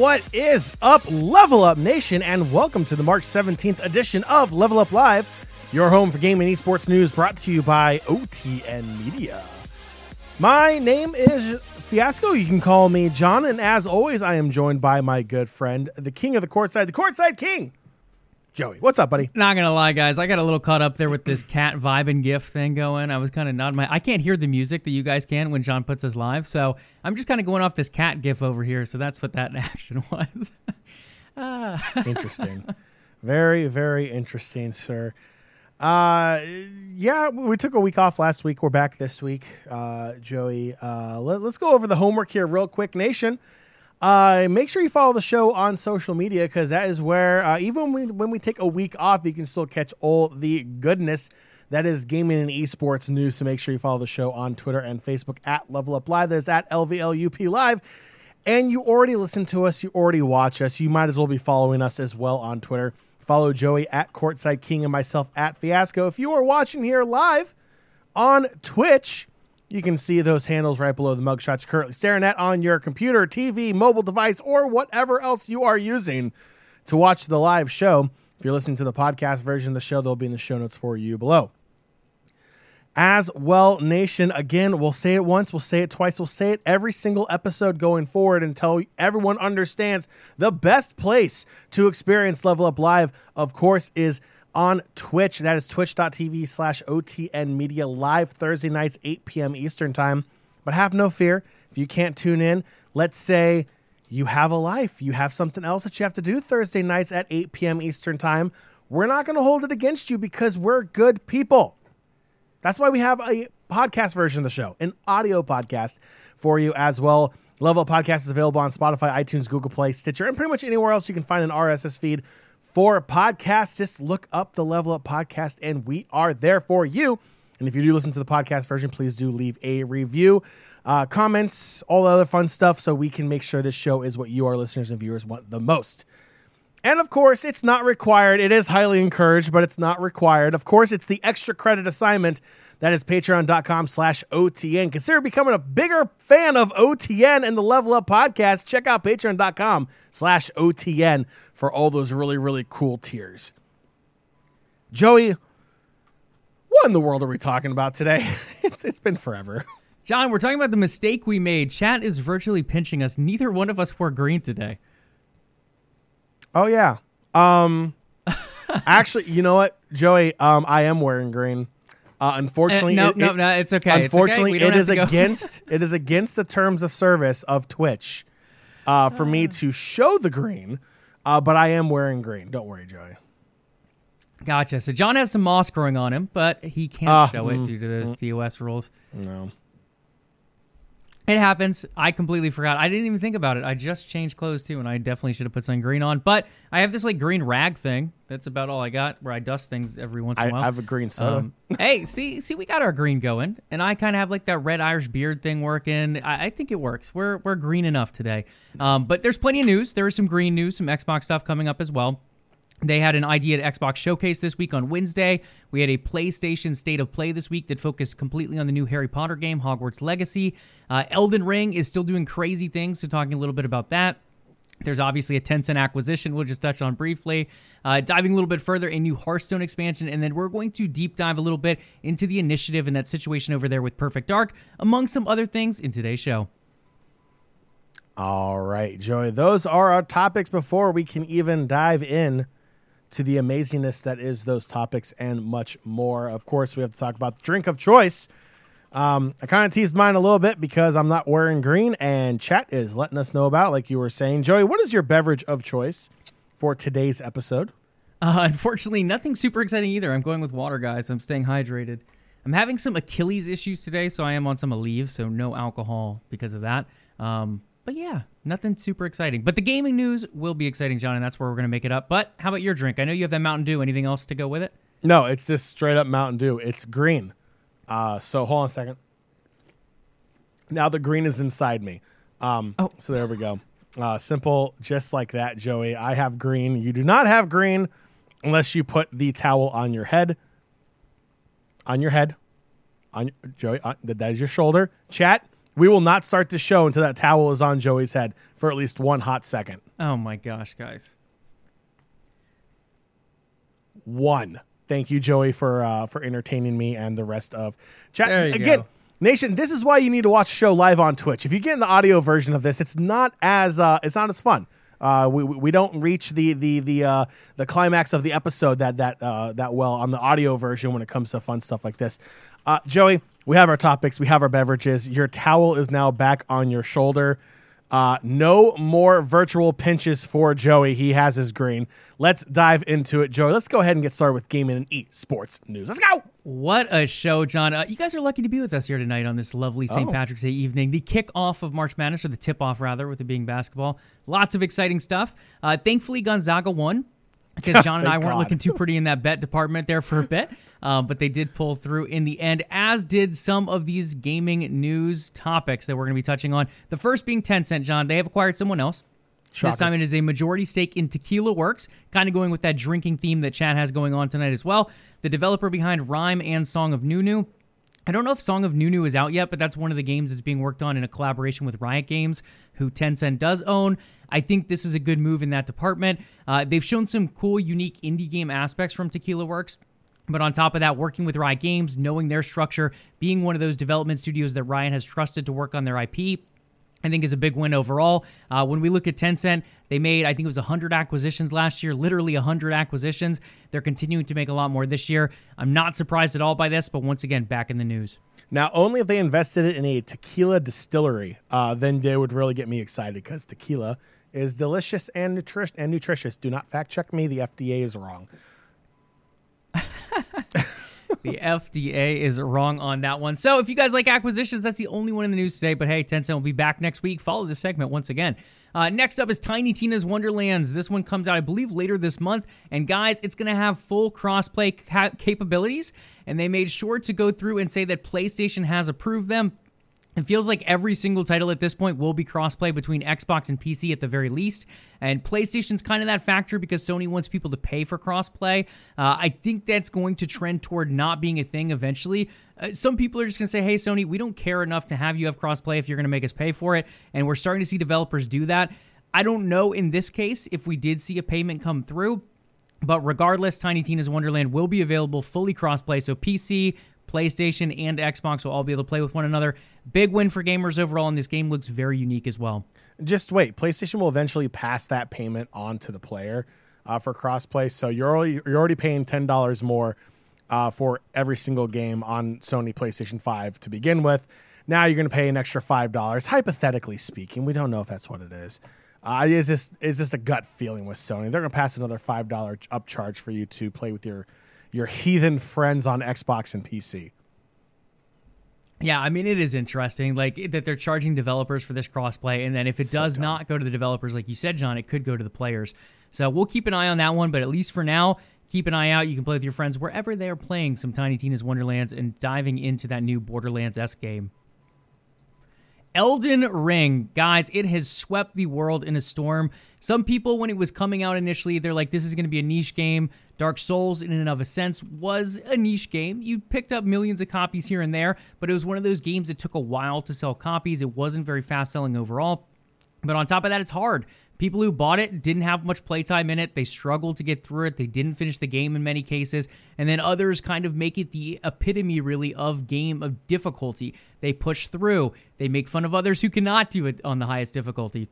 What is up, Level Up Nation, and welcome to the March 17th edition of Level Up Live, your home for gaming esports news brought to you by OTN Media. My name is Fiasco. You can call me John, and as always, I am joined by my good friend, the king of the courtside, the courtside king, Joey. What's up, buddy? Not gonna lie, guys, I got a little caught up there with this cat vibe and GIF thing going. I was kind of nodding my. I can't hear the music that you guys can when John puts us live, so I'm just kind of going off this cat GIF over here. So that's what that action was. ah. Interesting, very, very interesting, sir. Uh, yeah, we took a week off last week. We're back this week, uh, Joey. Uh, let, us go over the homework here, real quick, Nation. Uh, make sure you follow the show on social media because that is where, uh, even when we, when we take a week off, you can still catch all the goodness that is gaming and esports news. So make sure you follow the show on Twitter and Facebook at Level Up Live. That is at LVLUP Live. And you already listen to us, you already watch us. You might as well be following us as well on Twitter. Follow Joey at Courtside King and myself at Fiasco. If you are watching here live on Twitch, you can see those handles right below the mugshots you're currently staring at on your computer, TV, mobile device, or whatever else you are using to watch the live show. If you're listening to the podcast version of the show, they'll be in the show notes for you below. As well, Nation, again, we'll say it once, we'll say it twice, we'll say it every single episode going forward until everyone understands the best place to experience Level Up Live, of course, is on Twitch. That is twitch.tv slash OTN Media live Thursday nights, 8 p.m. Eastern Time. But have no fear if you can't tune in. Let's say you have a life, you have something else that you have to do Thursday nights at 8 p.m. Eastern Time. We're not going to hold it against you because we're good people. That's why we have a podcast version of the show, an audio podcast for you as well. Level Up Podcast is available on Spotify, iTunes, Google Play, Stitcher, and pretty much anywhere else you can find an RSS feed for podcasts. Just look up the Level Up Podcast, and we are there for you. And if you do listen to the podcast version, please do leave a review, uh, comments, all the other fun stuff, so we can make sure this show is what you, our listeners and viewers, want the most. And of course, it's not required. It is highly encouraged, but it's not required. Of course, it's the extra credit assignment that is patreon.com slash OTN. Consider becoming a bigger fan of OTN and the Level Up podcast. Check out patreon.com slash OTN for all those really, really cool tiers. Joey, what in the world are we talking about today? it's, it's been forever. John, we're talking about the mistake we made. Chat is virtually pinching us. Neither one of us wore green today. Oh, yeah. Um, actually, you know what, Joey? Um, I am wearing green. Uh, unfortunately, uh, no, it, no, no, it's okay. Unfortunately, it's okay. it is against it is against the terms of service of Twitch uh, for me to show the green. Uh, but I am wearing green. Don't worry, Joey. Gotcha. So John has some moss growing on him, but he can't uh, show mm, it due to those mm, TOS rules. No. It happens. I completely forgot. I didn't even think about it. I just changed clothes too, and I definitely should have put something green on. But I have this like green rag thing. That's about all I got. Where I dust things every once in a while. I have a green soda. Um, hey, see, see, we got our green going, and I kind of have like that red Irish beard thing working. I, I, think it works. We're we're green enough today. Um, but there's plenty of news. There is some green news, some Xbox stuff coming up as well. They had an ID at Xbox showcase this week on Wednesday. We had a PlayStation State of Play this week that focused completely on the new Harry Potter game, Hogwarts Legacy. Uh, Elden Ring is still doing crazy things, so talking a little bit about that. There's obviously a Tencent acquisition we'll just touch on briefly. Uh, diving a little bit further, a new Hearthstone expansion, and then we're going to deep dive a little bit into the initiative and that situation over there with Perfect Dark, among some other things in today's show. All right, Joey, those are our topics before we can even dive in to the amazingness that is those topics and much more. Of course, we have to talk about the drink of choice. Um, I kind of teased mine a little bit because I'm not wearing green, and chat is letting us know about it, like you were saying. Joey, what is your beverage of choice for today's episode? Uh, unfortunately, nothing super exciting either. I'm going with water, guys. I'm staying hydrated. I'm having some Achilles issues today, so I am on some Aleve, so no alcohol because of that. Um, but yeah, nothing super exciting. But the gaming news will be exciting, John, and that's where we're going to make it up. But how about your drink? I know you have that Mountain Dew. Anything else to go with it? No, it's just straight up Mountain Dew. It's green. Uh, so hold on a second. Now the green is inside me. Um, oh. So there we go. Uh, simple, just like that, Joey. I have green. You do not have green unless you put the towel on your head. On your head. On Joey, on, that is your shoulder. Chat, we will not start the show until that towel is on Joey's head for at least one hot second. Oh my gosh, guys. One. Thank you, Joey, for uh, for entertaining me and the rest of chat. Again, go. Nation, this is why you need to watch the show live on Twitch. If you get in the audio version of this, it's not as uh, it's not as fun. Uh, we, we we don't reach the the the uh, the climax of the episode that that uh, that well on the audio version when it comes to fun stuff like this. Uh, Joey, we have our topics, we have our beverages. Your towel is now back on your shoulder. Uh, no more virtual pinches for Joey. He has his green. Let's dive into it, Joey. Let's go ahead and get started with gaming and esports news. Let's go. What a show, John. Uh, you guys are lucky to be with us here tonight on this lovely St. Oh. Patrick's Day evening. The kickoff of March Madness, or the tip off, rather, with it being basketball. Lots of exciting stuff. Uh, thankfully, Gonzaga won because John and I weren't God. looking too pretty in that bet department there for a bit. Um, but they did pull through in the end, as did some of these gaming news topics that we're going to be touching on. The first being Tencent, John. They have acquired someone else. Shocker. This time it is a majority stake in Tequila Works, kind of going with that drinking theme that Chad has going on tonight as well. The developer behind Rime and Song of Nunu. I don't know if Song of Nunu is out yet, but that's one of the games that's being worked on in a collaboration with Riot Games, who Tencent does own. I think this is a good move in that department. Uh, they've shown some cool, unique indie game aspects from Tequila Works. But on top of that, working with Riot Games, knowing their structure, being one of those development studios that Riot has trusted to work on their IP, I think is a big win overall. Uh, when we look at Tencent, they made, I think it was 100 acquisitions last year, literally 100 acquisitions. They're continuing to make a lot more this year. I'm not surprised at all by this, but once again, back in the news. Now, only if they invested it in a tequila distillery, uh, then they would really get me excited because tequila is delicious and nutrition and nutritious. Do not fact check me; the FDA is wrong. the FDA is wrong on that one. So if you guys like acquisitions, that's the only one in the news today. But hey, Tencent will be back next week. Follow this segment once again. Uh, next up is Tiny Tina's Wonderlands. This one comes out, I believe, later this month. And guys, it's going to have full crossplay ca- capabilities. And they made sure to go through and say that PlayStation has approved them. It feels like every single title at this point will be crossplay between Xbox and PC at the very least. And PlayStation's kind of that factor because Sony wants people to pay for crossplay. Uh, I think that's going to trend toward not being a thing eventually. Uh, some people are just going to say, hey, Sony, we don't care enough to have you have crossplay if you're going to make us pay for it. And we're starting to see developers do that. I don't know in this case if we did see a payment come through. But regardless, Tiny Tina's Wonderland will be available fully crossplay. So PC, PlayStation, and Xbox will all be able to play with one another. Big win for gamers overall, and this game looks very unique as well. Just wait, PlayStation will eventually pass that payment on to the player uh, for crossplay. So you're already, you're already paying ten dollars more uh, for every single game on Sony PlayStation Five to begin with. Now you're going to pay an extra five dollars, hypothetically speaking. We don't know if that's what it is. Uh, is this is just a gut feeling with Sony? They're going to pass another five dollar upcharge for you to play with your your heathen friends on Xbox and PC. Yeah, I mean it is interesting, like that they're charging developers for this crossplay, and then if it So does dumb. not go to the developers, like you said, John, it could go to the players. So we'll keep an eye on that one, but at least for now, keep an eye out. You can play with your friends wherever they are playing some Tiny Tina's Wonderlands and diving into that new Borderlands S game. Elden Ring, guys, it has swept the world in a storm. Some people, when it was coming out initially, they're like, this is going to be a niche game. Dark Souls, in and of a sense, was a niche game. You picked up millions of copies here and there, but it was one of those games that took a while to sell copies. It wasn't very fast selling overall. But on top of that, it's hard. People who bought it didn't have much playtime in it. They struggled to get through it. They didn't finish the game in many cases. And then others kind of make it the epitome, really, of game of difficulty. They push through. They make fun of others who cannot do it on the highest difficulty.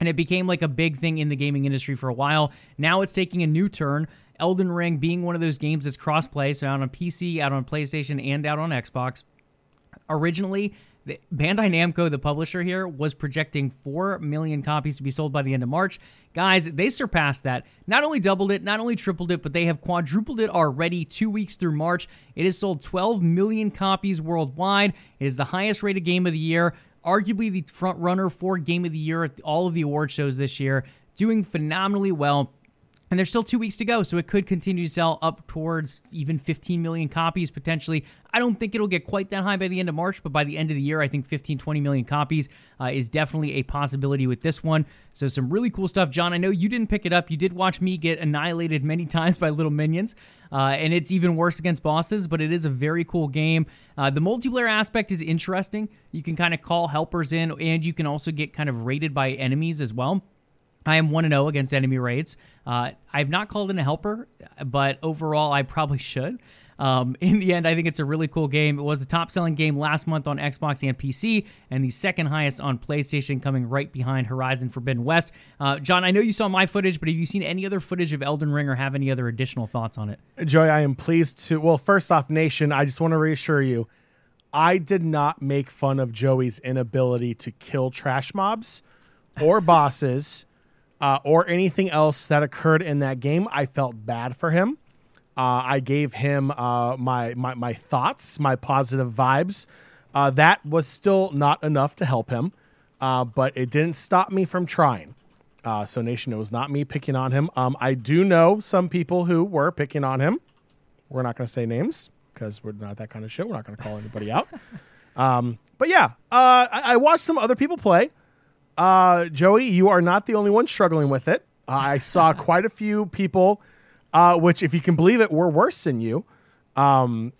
And it became like a big thing in the gaming industry for a while. Now it's taking a new turn. Elden Ring being one of those games that's crossplay, so out on PC, out on PlayStation, and out on Xbox originally Bandai Namco, the publisher here, was projecting 4 million copies to be sold by the end of March. Guys, they surpassed that. Not only doubled it, not only tripled it, but they have quadrupled it already two weeks through March. It has sold 12 million copies worldwide. It is the highest rated game of the year, arguably the front runner for game of the year at all of the award shows this year, doing phenomenally well. And there's still two weeks to go, so it could continue to sell up towards even 15 million copies potentially. I don't think it'll get quite that high by the end of March, but by the end of the year, I think 15, 20 million copies uh, is definitely a possibility with this one. So, some really cool stuff. John, I know you didn't pick it up. You did watch me get annihilated many times by little minions, uh, and it's even worse against bosses, but it is a very cool game. Uh, the multiplayer aspect is interesting. You can kind of call helpers in, and you can also get kind of raided by enemies as well. I am 1 0 against enemy raids. Uh, I've not called in a helper, but overall, I probably should. Um, in the end, I think it's a really cool game. It was the top selling game last month on Xbox and PC, and the second highest on PlayStation, coming right behind Horizon Forbidden West. Uh, John, I know you saw my footage, but have you seen any other footage of Elden Ring or have any other additional thoughts on it? Joey, I am pleased to. Well, first off, Nation, I just want to reassure you I did not make fun of Joey's inability to kill trash mobs or bosses uh, or anything else that occurred in that game. I felt bad for him. Uh, I gave him uh, my, my my thoughts, my positive vibes. Uh, that was still not enough to help him, uh, but it didn't stop me from trying. Uh, so, Nation, it was not me picking on him. Um, I do know some people who were picking on him. We're not going to say names because we're not that kind of shit. We're not going to call anybody out. Um, but yeah, uh, I, I, watched some other people play. Uh, Joey, you are not the only one struggling with it. I saw quite a few people, uh, which, if you can believe it, were worse than you. Um,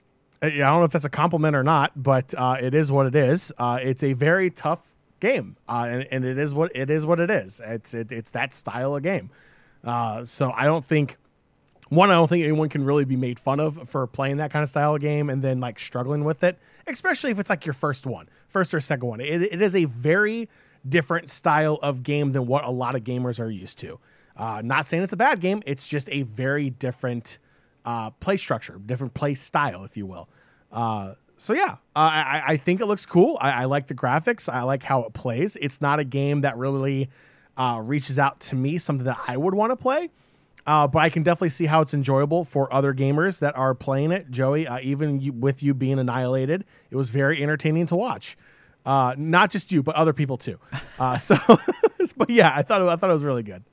I don't know if that's a compliment or not, but uh, it is what it is. Uh, it's a very tough game, uh, and, and, it is what it is. What it is. It's it, it's that style of game. so I don't think one, I don't think anyone can really be made fun of for playing that kind of style of game and then like struggling with it, especially if it's like your first one, first or second one. It, it is a very different style of game than what a lot of gamers are used to. Uh, not saying it's a bad game, it's just a very different uh, play structure, different play style, if you will. Uh, so yeah, uh, I, I, think it looks cool. I, I, like the graphics. I like how it plays. It's not a game that really uh, reaches out to me, something that I would want to play. Uh, but I can definitely see how it's enjoyable for other gamers that are playing it. Joey, even you, with you being annihilated, it was very entertaining to watch. Uh, not just you, but other people too. Uh, so, but yeah, I thought it, I thought it was really good.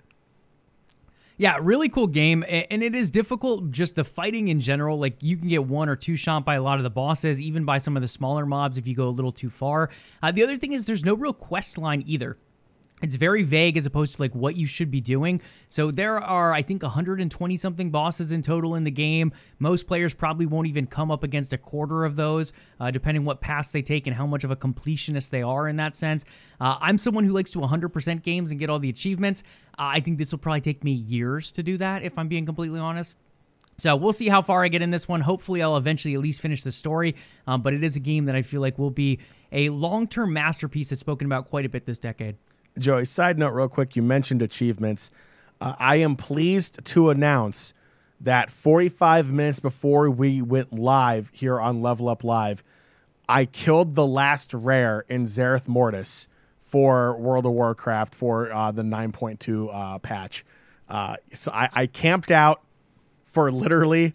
Yeah, really cool game, and it is difficult. Just the fighting in general, like you can get one or two shot by a lot of the bosses, even by some of the smaller mobs if you go a little too far. Uh, the other thing is there's no real quest line either. It's very vague as opposed to like what you should be doing. So there are, I think, 120 something bosses in total in the game. Most players probably won't even come up against a quarter of those, uh, depending what paths they take and how much of a completionist they are in that sense. Uh, I'm someone who likes to 100% games and get all the achievements. Uh, I think this will probably take me years to do that, if I'm being completely honest. So we'll see how far I get in this one. Hopefully, I'll eventually at least finish the story. Um, but it is a game that I feel like will be a long term masterpiece that's spoken about quite a bit this decade. Joey, side note, real quick, you mentioned achievements. Uh, I am pleased to announce that 45 minutes before we went live here on Level Up Live, I killed the last rare in Zereth Mortis for World of Warcraft for uh, the 9.2 uh, patch. Uh, so I, I, camped out for literally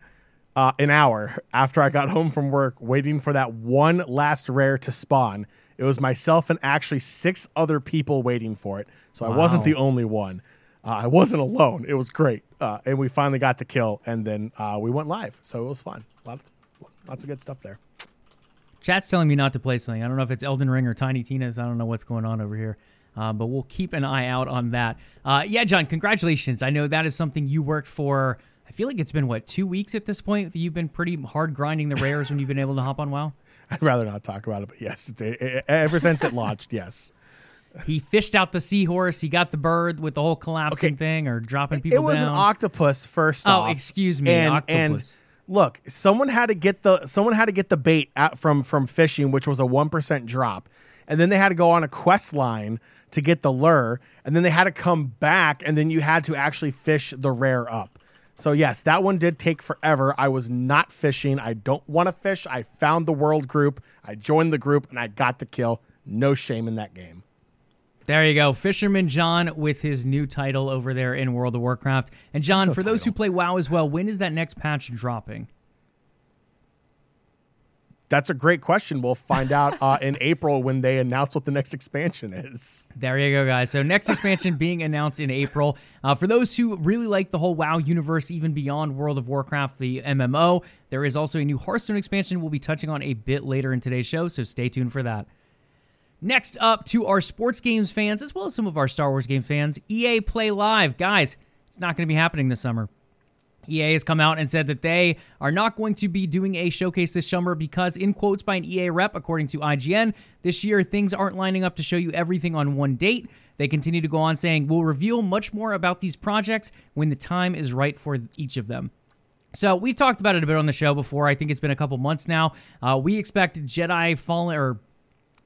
uh, an hour after I got home from work, waiting for that one last rare to spawn it was myself and actually six other people waiting for it. So wow. I wasn't the only one. Uh, I wasn't alone. It was great. Uh, and we finally got the kill, and then uh, we went live. So it was fun. Lot, lots of good stuff there. Chat's telling me not to play something. I don't know if it's Elden Ring or Tiny Tina's. I don't know what's going on over here. Uh, but we'll keep an eye out on that. Uh, yeah, John, congratulations. I know that is something you worked for. I feel like it's been, what, two weeks at this point? You've been pretty hard grinding the rares when you've been able to hop on WoW? I'd rather not talk about it, but yes, it, it, ever since it launched, yes. He fished out the seahorse. He got the bird with the whole collapsing okay. thing or dropping people. It was down. an octopus first. Oh, off. excuse me, and, octopus. And look, someone had to get the someone had to get the bait out from from fishing, which was a one percent drop, and then they had to go on a quest line to get the lure, and then they had to come back, and then you had to actually fish the rare up. So yes, that one did take forever. I was not fishing. I don't want to fish. I found the world group. I joined the group and I got the kill. No shame in that game. There you go. Fisherman John with his new title over there in World of Warcraft. And John, no for title. those who play WoW as well, when is that next patch dropping? That's a great question. We'll find out uh, in April when they announce what the next expansion is. There you go, guys. So, next expansion being announced in April. Uh, for those who really like the whole WoW universe, even beyond World of Warcraft, the MMO, there is also a new Hearthstone expansion we'll be touching on a bit later in today's show. So, stay tuned for that. Next up to our sports games fans, as well as some of our Star Wars game fans, EA Play Live. Guys, it's not going to be happening this summer. EA has come out and said that they are not going to be doing a showcase this summer because, in quotes by an EA rep, according to IGN, this year things aren't lining up to show you everything on one date. They continue to go on saying, We'll reveal much more about these projects when the time is right for each of them. So we've talked about it a bit on the show before. I think it's been a couple months now. Uh, we expect Jedi Fallen or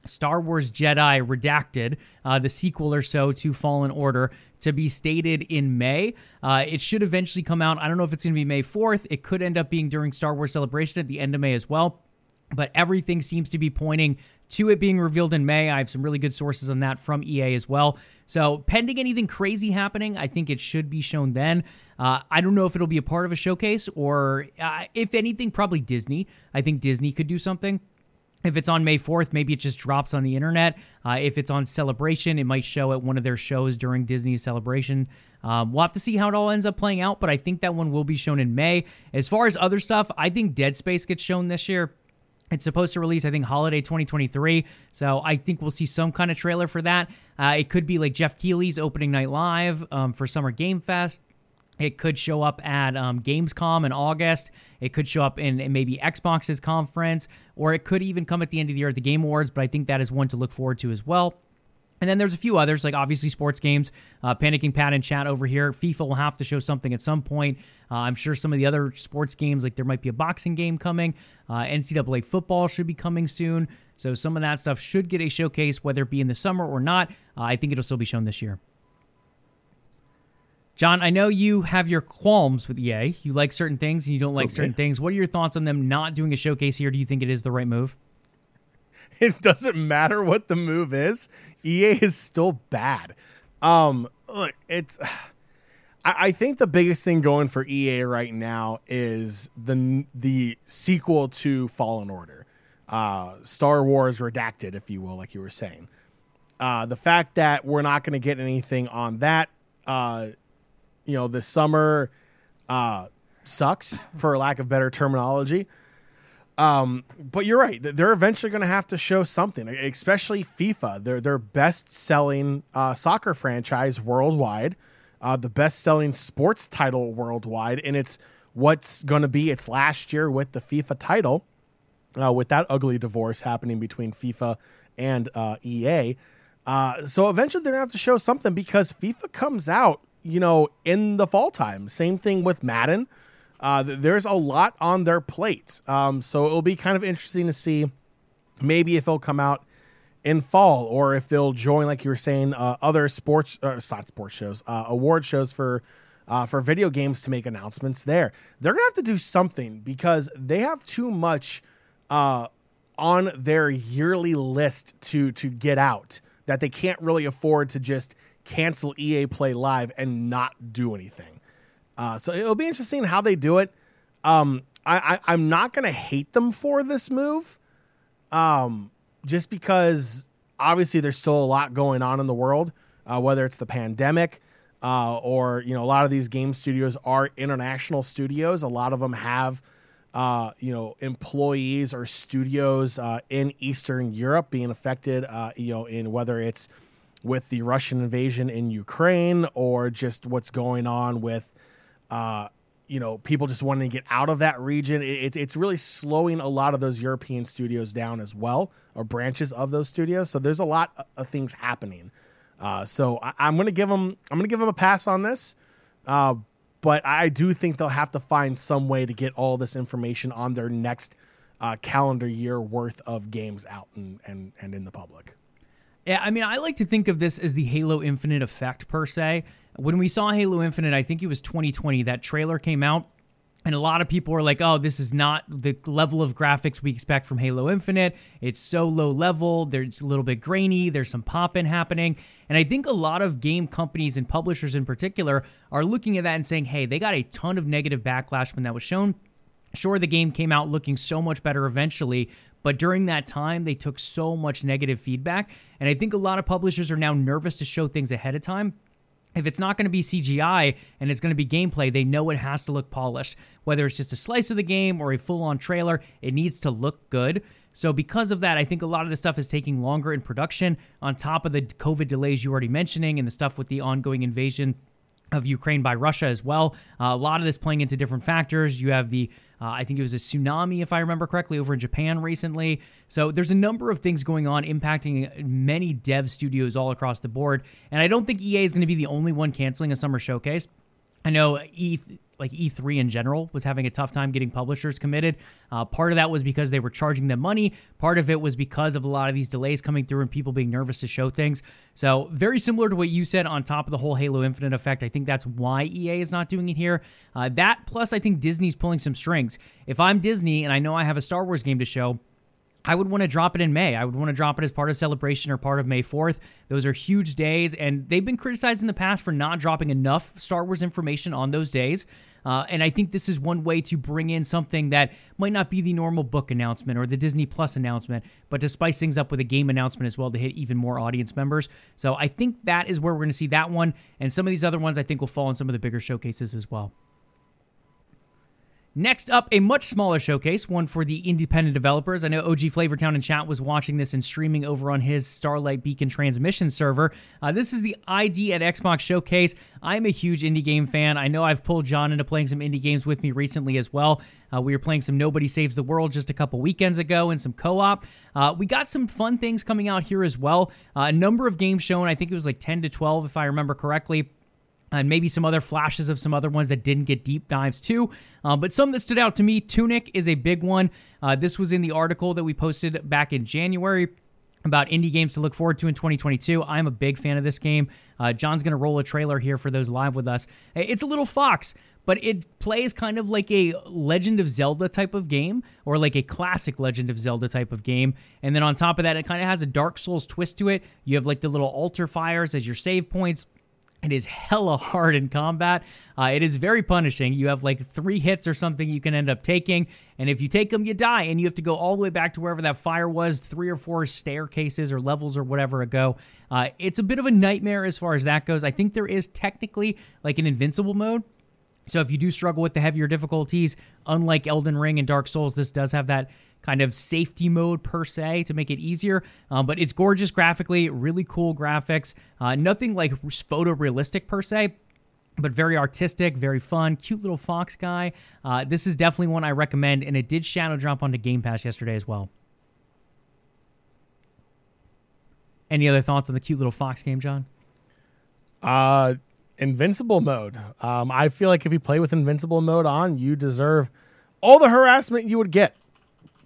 Star Wars Jedi Redacted, uh, the sequel or so to Fallen Order, to be stated in May. Uh, it should eventually come out. I don't know if it's going to be May 4th. It could end up being during Star Wars Celebration at the end of May as well. But everything seems to be pointing to it being revealed in May. I have some really good sources on that from EA as well. So, pending anything crazy happening, I think it should be shown then. Uh, I don't know if it'll be a part of a showcase or, uh, if anything, probably Disney. I think Disney could do something. If it's on May 4th, maybe it just drops on the internet. Uh, if it's on Celebration, it might show at one of their shows during Disney's Celebration. Um, we'll have to see how it all ends up playing out, but I think that one will be shown in May. As far as other stuff, I think Dead Space gets shown this year. It's supposed to release, I think, holiday 2023. So I think we'll see some kind of trailer for that. Uh, it could be like Geoff Keighley's opening night live um, for Summer Game Fest. It could show up at um, Gamescom in August. It could show up in, in, maybe Xbox's conference, or it could even come at the end of the year at the Game Awards. But I think that is one to look forward to as well. And then there's a few others, like obviously sports games. Uh, Panicking Pat and chat over here. FIFA will have to show something at some point. Uh, I'm sure some of the other sports games, like there might be a boxing game coming. Uh, NCAA football should be coming soon. So some of that stuff should get a showcase, whether it be in the summer or not. Uh, I think it'll still be shown this year. John, I know you have your qualms with EA. You like certain things and you don't like okay. certain things. What are your thoughts on them not doing a showcase here? Do you think it is the right move? it doesn't matter what the move is. EA is still bad. Um, look, it's. I, I think the biggest thing going for EA right now is the the sequel to Fallen Order, uh, Star Wars Redacted, if you will, like you were saying. Uh, the fact that we're not going to get anything on that, uh, you know, the summer, uh, sucks for lack of better terminology. Um, but you're right. They're eventually going to have to show something, especially FIFA. They're their best selling uh, soccer franchise worldwide, uh, the best selling sports title worldwide, and it's what's going to be its last year with the FIFA title, uh, with that ugly divorce happening between FIFA and uh, EA. Uh, so eventually they're going to have to show something because FIFA comes out, you know, in the fall time. Same thing with Madden. Uh, there's a lot on their plate. Um, so it'll be kind of interesting to see maybe if it'll come out in fall or if they'll join, like you were saying, uh, other sports, uh, not sports shows, uh, award shows for. Uh, for video games to make announcements there, they're gonna have to do something because they have too much uh, on their yearly list to to get out that they can't really afford to just cancel EA Play Live and not do anything. Uh, so it'll be interesting how they do it. Um, I, am not going to hate them for this move, um, just because obviously there's still a lot going on in the world, uh, whether it's the pandemic uh, or you know a lot of these game studios are international studios. A lot of them have uh, you know employees or studios uh, in Eastern Europe being affected. Uh, you know in whether it's with the Russian invasion in Ukraine or just what's going on with uh, you know, people just wanting to get out of that region. It, it's really slowing a lot of those European studios down as well, or branches of those studios. So there's a lot of things happening. Uh, so I, am to give them. I'm going to give them a pass on this. Uh, but I do think they'll have to find some way to get all this information on their next uh, calendar year worth of games out and, and, and in the public. Yeah, I mean, I like to think of this as the Halo Infinite effect per se. When we saw Halo Infinite, I think it was 2020, that trailer came out. And a lot of people were like, oh, this is not the level of graphics we expect from Halo Infinite. It's so low level. There's a little bit grainy. There's some pop in happening. And I think a lot of game companies and publishers in particular are looking at that and saying, hey, they got a ton of negative backlash when that was shown. Sure, the game came out looking so much better eventually, but during that time, they took so much negative feedback. And I think a lot of publishers are now nervous to show things ahead of time if it's not going to be CGI and it's going to be gameplay, they know it has to look polished. Whether it's just a slice of the game or a full on trailer, it needs to look good. So, because of that, I think a lot of the stuff is taking longer in production on top of the COVID delays you already mentioning and the stuff with the ongoing invasion of Ukraine by Russia as well. Uh, a lot of this playing into different factors. You have the, uh, I think it was a tsunami, if I remember correctly, over in Japan recently. So there's a number of things going on impacting many dev studios all across the board. And I don't think EA is going to be the only one canceling a summer showcase. I know E like E3 in general was having a tough time getting publishers committed. Uh, part of that was because they were charging them money. Part of it was because of a lot of these delays coming through and people being nervous to show things. So very similar to what you said on top of the whole Halo Infinite effect. I think that's why EA is not doing it here. Uh, that plus I think Disney's pulling some strings. If I'm Disney and I know I have a Star Wars game to show, I would want to drop it in May. I would want to drop it as part of celebration or part of May 4th. Those are huge days, and they've been criticized in the past for not dropping enough Star Wars information on those days. Uh, and I think this is one way to bring in something that might not be the normal book announcement or the Disney Plus announcement, but to spice things up with a game announcement as well to hit even more audience members. So I think that is where we're going to see that one. And some of these other ones I think will fall in some of the bigger showcases as well. Next up, a much smaller showcase, one for the independent developers. I know OG Flavortown in chat was watching this and streaming over on his Starlight Beacon transmission server. Uh, this is the ID at Xbox Showcase. I'm a huge indie game fan. I know I've pulled John into playing some indie games with me recently as well. Uh, we were playing some Nobody Saves the World just a couple weekends ago and some co op. Uh, we got some fun things coming out here as well. Uh, a number of games shown. I think it was like 10 to 12, if I remember correctly and maybe some other flashes of some other ones that didn't get deep dives too. Uh, but some that stood out to me, Tunic is a big one. Uh, this was in the article that we posted back in January about indie games to look forward to in 2022. I'm a big fan of this game. Uh, John's going to roll a trailer here for those live with us. It's a little fox, but it plays kind of like a Legend of Zelda type of game or like a classic Legend of Zelda type of game. And then on top of that, it kind of has a Dark Souls twist to it. You have like the little altar fires as your save points it is hella hard in combat. Uh, it is very punishing. You have like three hits or something you can end up taking. And if you take them, you die. And you have to go all the way back to wherever that fire was, three or four staircases or levels or whatever ago. Uh, it's a bit of a nightmare as far as that goes. I think there is technically like an invincible mode. So if you do struggle with the heavier difficulties, unlike Elden Ring and Dark Souls, this does have that kind of safety mode per se to make it easier. Um, but it's gorgeous graphically, really cool graphics. Uh, nothing like photorealistic per se. But very artistic, very fun, cute little fox guy. Uh, this is definitely one I recommend, and it did shadow drop onto Game Pass yesterday as well. Any other thoughts on the cute little fox game, John? Uh, invincible mode. Um, I feel like if you play with invincible mode on, you deserve all the harassment you would get.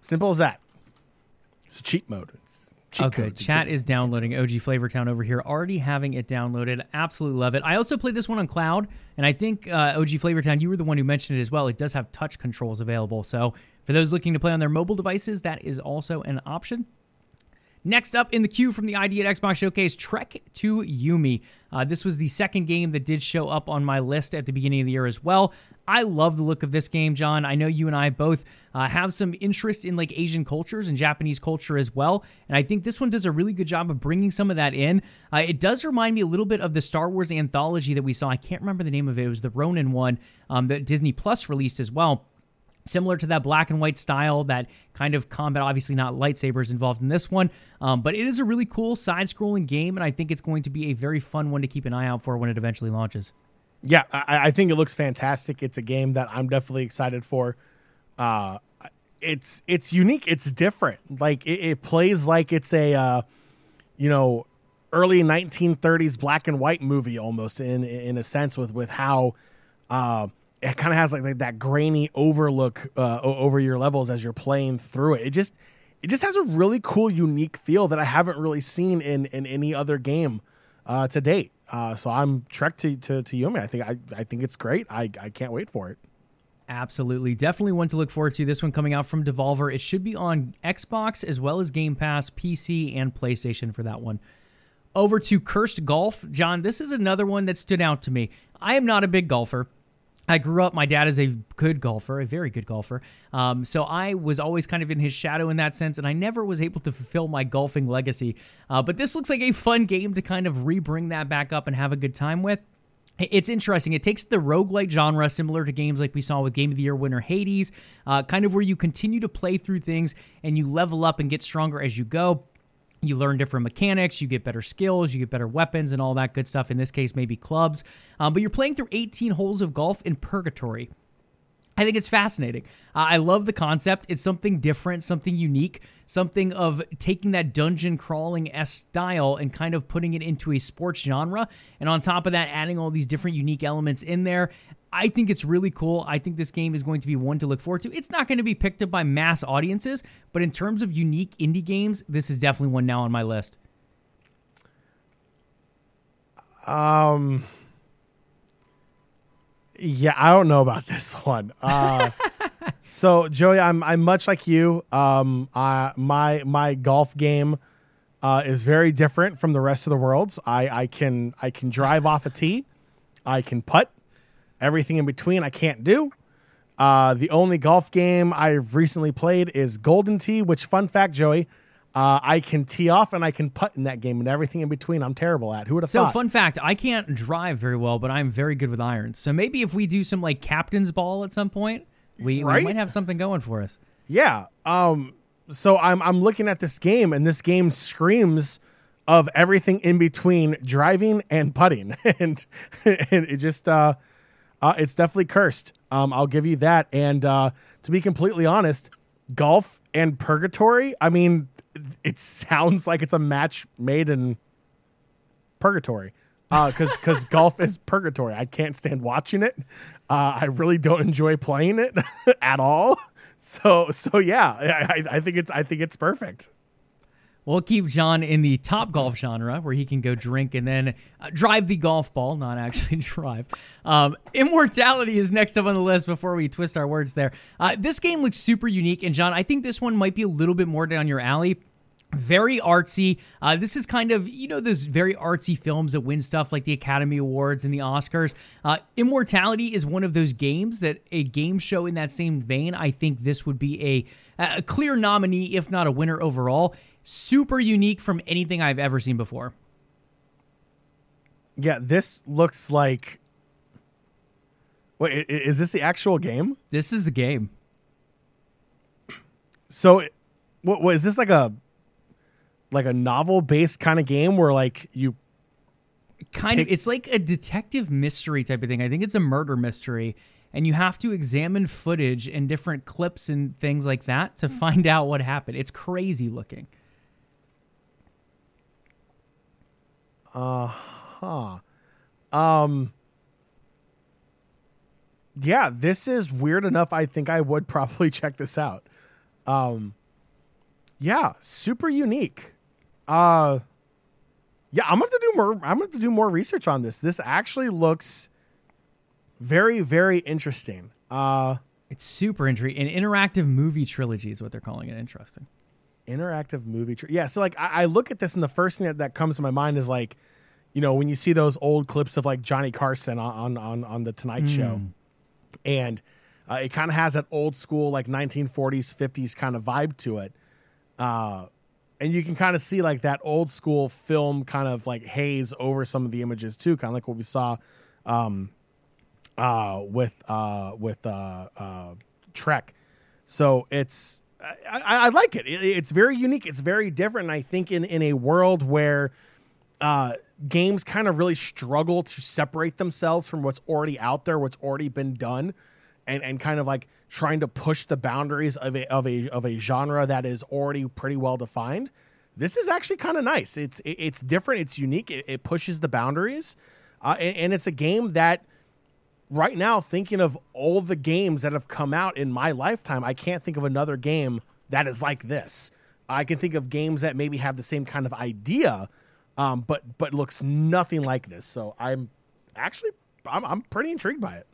Simple as that. It's a cheat mode. It's cheat okay, code. chat is downloading OG Flavortown over here, already having it downloaded. Absolutely love it. I also played this one on cloud, and I think uh, OG Flavortown, you were the one who mentioned it as well. It does have touch controls available, so for those looking to play on their mobile devices, that is also an option. Next up in the queue from the ID at Xbox Showcase, Trek to Yomi. Uh, this was the second game that did show up on my list at the beginning of the year as well. I love the look of this game, John. I know you and I both uh, have some interest in like Asian cultures and Japanese culture as well, and I think this one does a really good job of bringing some of that in. Uh, it does remind me a little bit of the Star Wars anthology that we saw. I can't remember the name of it. It was the Ronin one um, that Disney Plus released as well similar to that black and white style, that kind of combat. Obviously, not lightsabers involved in this one, um, but it is a really cool side scrolling game, and I think it's going to be a very fun one to keep an eye out for when it eventually launches. Yeah, I, I think it looks fantastic. It's a game that I'm definitely excited for. Uh, it's it's unique. It's different. Like it, it plays like it's a uh, you know early 1930s black and white movie almost in in a sense with with how uh, it kind of has like, like, that grainy overlook uh, over your levels as you're playing through it. It just it just has a really cool, unique feel that I haven't really seen in in any other game uh, to date. Uh, so I'm Trek to, to to Yomi. I think I, I think it's great. I, I can't wait for it. Absolutely. Definitely one to look forward to. This one coming out from Devolver. It should be on Xbox as well as Game Pass, PC, and PlayStation for that one. Over to Cursed Golf. John, this is another one that stood out to me. I am not a big golfer. I grew up, my dad is a good golfer, a very good golfer. Um, so I was always kind of in his shadow in that sense, and I never was able to fulfill my golfing legacy. Uh, but this looks like a fun game to kind of re bring that back up and have a good time with. It's interesting. It takes the roguelike genre, similar to games like we saw with Game of the Year winner Hades, uh, kind of where you continue to play through things and you level up and get stronger as you go. You learn different mechanics, you get better skills, you get better weapons, and all that good stuff. In this case, maybe clubs. Um, but you're playing through 18 holes of golf in Purgatory. I think it's fascinating. Uh, I love the concept. It's something different, something unique, something of taking that dungeon crawling s style and kind of putting it into a sports genre. And on top of that, adding all these different unique elements in there. I think it's really cool. I think this game is going to be one to look forward to. It's not going to be picked up by mass audiences, but in terms of unique indie games, this is definitely one now on my list. Um. Yeah, I don't know about this one. Uh, so Joey, I'm I'm much like you. Um, uh, my my golf game uh, is very different from the rest of the world's. I I can I can drive off a tee, I can putt. Everything in between, I can't do. Uh, the only golf game I've recently played is Golden Tee. Which, fun fact, Joey, uh, I can tee off and I can putt in that game, and everything in between, I'm terrible at. Who would have So, thought? So fun fact, I can't drive very well, but I'm very good with irons. So maybe if we do some like captain's ball at some point, we, Right? we might have something going for us. Yeah. Um. So I'm I'm looking at this game, and this game screams of everything in between driving and putting, and and it just uh, uh it's definitely cursed. Um, I'll give you that. And uh, to be completely honest, golf and purgatory. I mean, it sounds like it's a match made in purgatory. Uh, cause, cause golf is purgatory. I can't stand watching it. Uh, I really don't enjoy playing it at all. So, so yeah, I, I think it's, I think it's perfect. We'll keep John in the top golf genre where he can go drink and then uh, drive the golf ball, not actually drive. Um, Immortality is next up on the list before we twist our words there. Uh, this game looks super unique. And, John, I think this one might be a little bit more down your alley. Very artsy. Uh, this is kind of, you know, those very artsy films that win stuff like the Academy Awards and the Oscars. Uh, Immortality is one of those games that a game show in that same vein, I think this would be a, a clear nominee, if not a winner overall super unique from anything I've ever seen before. Yeah, this looks like. Wait, is this the actual game? This is the game. So, what, what is this like a, like a novel based kind of game where like you Kind of it's like a detective mystery type of thing. I think it's a murder mystery and you have to examine footage and different clips and things like that to find out what happened. It's crazy looking. Uh huh. Um Yeah, this is weird enough. I think I would probably check this out. Um Yeah, super unique. Uh Yeah, I'm to have to do more I'm to have to do more research on this. This actually looks very very interesting. Uh It's super intriguing. An interactive movie trilogy is what they're calling it. Interesting. interactive movie. Tr- yeah, so like I, I look at this, and the first thing that, that comes to my mind is like, you know, when you see those old clips of like Johnny Carson on on on the Tonight Show, and uh, it kind of has that old school like 1940s 50s kind of vibe to it. Uh, and you can kind of see like that old school film kind of like haze over some of the images too, kind of like what we saw um, uh, with uh, with uh, uh, Trek. So it's I, I, like it. it. It's very unique. It's very different. I think in in a world where uh, games kind of really struggle to separate themselves from what's already out there, what's already been done, and and kind of like trying to push the boundaries of a of a of a genre that is already pretty well defined. This is actually kind of nice. It's it, it's different. It's unique. It, it pushes the boundaries, uh, and, and it's a game that right now thinking of all the games that have come out in my lifetime, I can't think of another game that is like this. I can think of games that maybe have the same kind of idea, um, but but looks nothing like this. So I'm actually I'm, I'm pretty intrigued by it.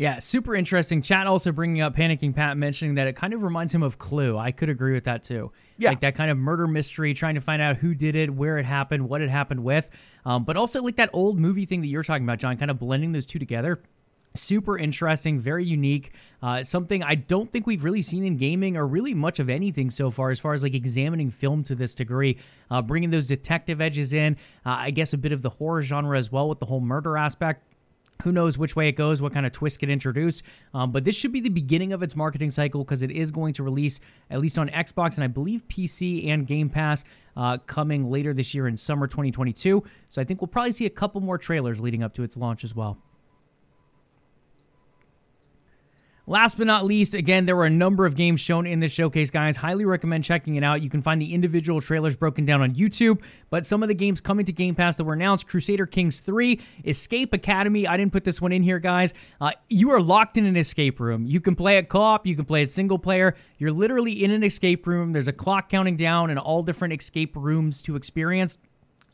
Yeah, super interesting. Chat also bringing up Panicking Pat mentioning that it kind of reminds him of Clue. I could agree with that too. Yeah. Like that kind of murder mystery, trying to find out who did it, where it happened, what it happened with. Um, but also like that old movie thing that you're talking about, John, kind of blending those two together. Super interesting, very unique. Uh, something I don't think we've really seen in gaming or really much of anything so far, as far as like examining film to this degree, uh, bringing those detective edges in. Uh, I guess a bit of the horror genre as well with the whole murder aspect who knows which way it goes, what kind of twists get introduced. Um, but this should be the beginning of its marketing cycle because it is going to release, at least on Xbox and I believe PC and Game Pass, uh, coming later this year in summer 2022. So I think we'll probably see a couple more trailers leading up to its launch as well. Last but not least, again, there were a number of games shown in this showcase, guys. Highly recommend checking it out. You can find the individual trailers broken down on YouTube, but some of the games coming to Game Pass that were announced Crusader Kings 3, Escape Academy. I didn't put this one in here, guys. Uh, you are locked in an escape room. You can play it co op, you can play it single player. You're literally in an escape room. There's a clock counting down and all different escape rooms to experience.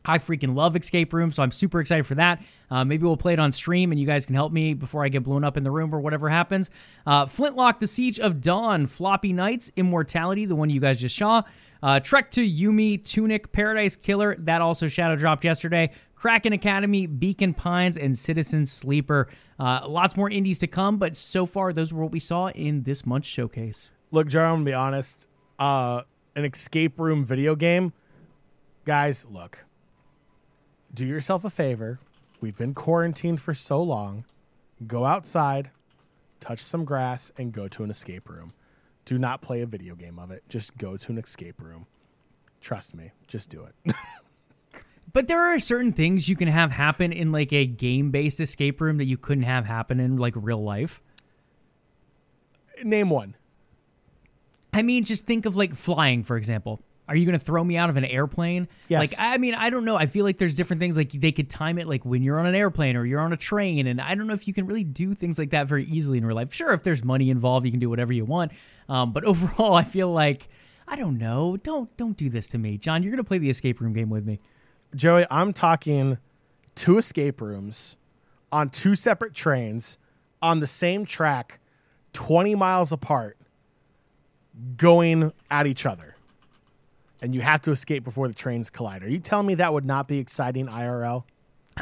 I freaking love escape rooms, so I'm super excited for that. Uh, maybe we'll play it on stream, and you guys can help me before I get blown up in the room or whatever happens. Uh, Flintlock: The Siege of Dawn, Floppy Knights, Immortality, the one you guys just saw. Uh, Trek to Yomi, Tunic, Paradise Killer, that also shadow dropped yesterday. Kraken Academy, Beacon Pines, and Citizen Sleeper. Uh, lots more indies to come, but so far those were what we saw in this month's showcase. Look, Jar, I'm gonna be honest. Uh, an escape room video game, guys. Look, do yourself a favor. We've been quarantined for so long. Go outside, touch some grass, and go to an escape room. Do not play a video game of it. Just go to an escape room. Trust me. Just do it. But there are certain things you can have happen in like a game based escape room that you couldn't have happen in like real life. Name one. I mean, just think of like flying, for example. Are you going to throw me out of an airplane? Yes. Like, I mean, I don't know. I feel like there's different things. Like, they could time it like when you're on an airplane or you're on a train. And I don't know if you can really do things like that very easily in real life. Sure, if there's money involved, you can do whatever you want. Um, but overall, I feel like, I don't know. Don't don't do this to me. John, you're going to play the escape room game with me. Joey, I'm talking two escape rooms on two separate trains on the same track, 20 miles apart, going at each other. And you have to escape before the trains collide. Are you telling me that would not be exciting IRL?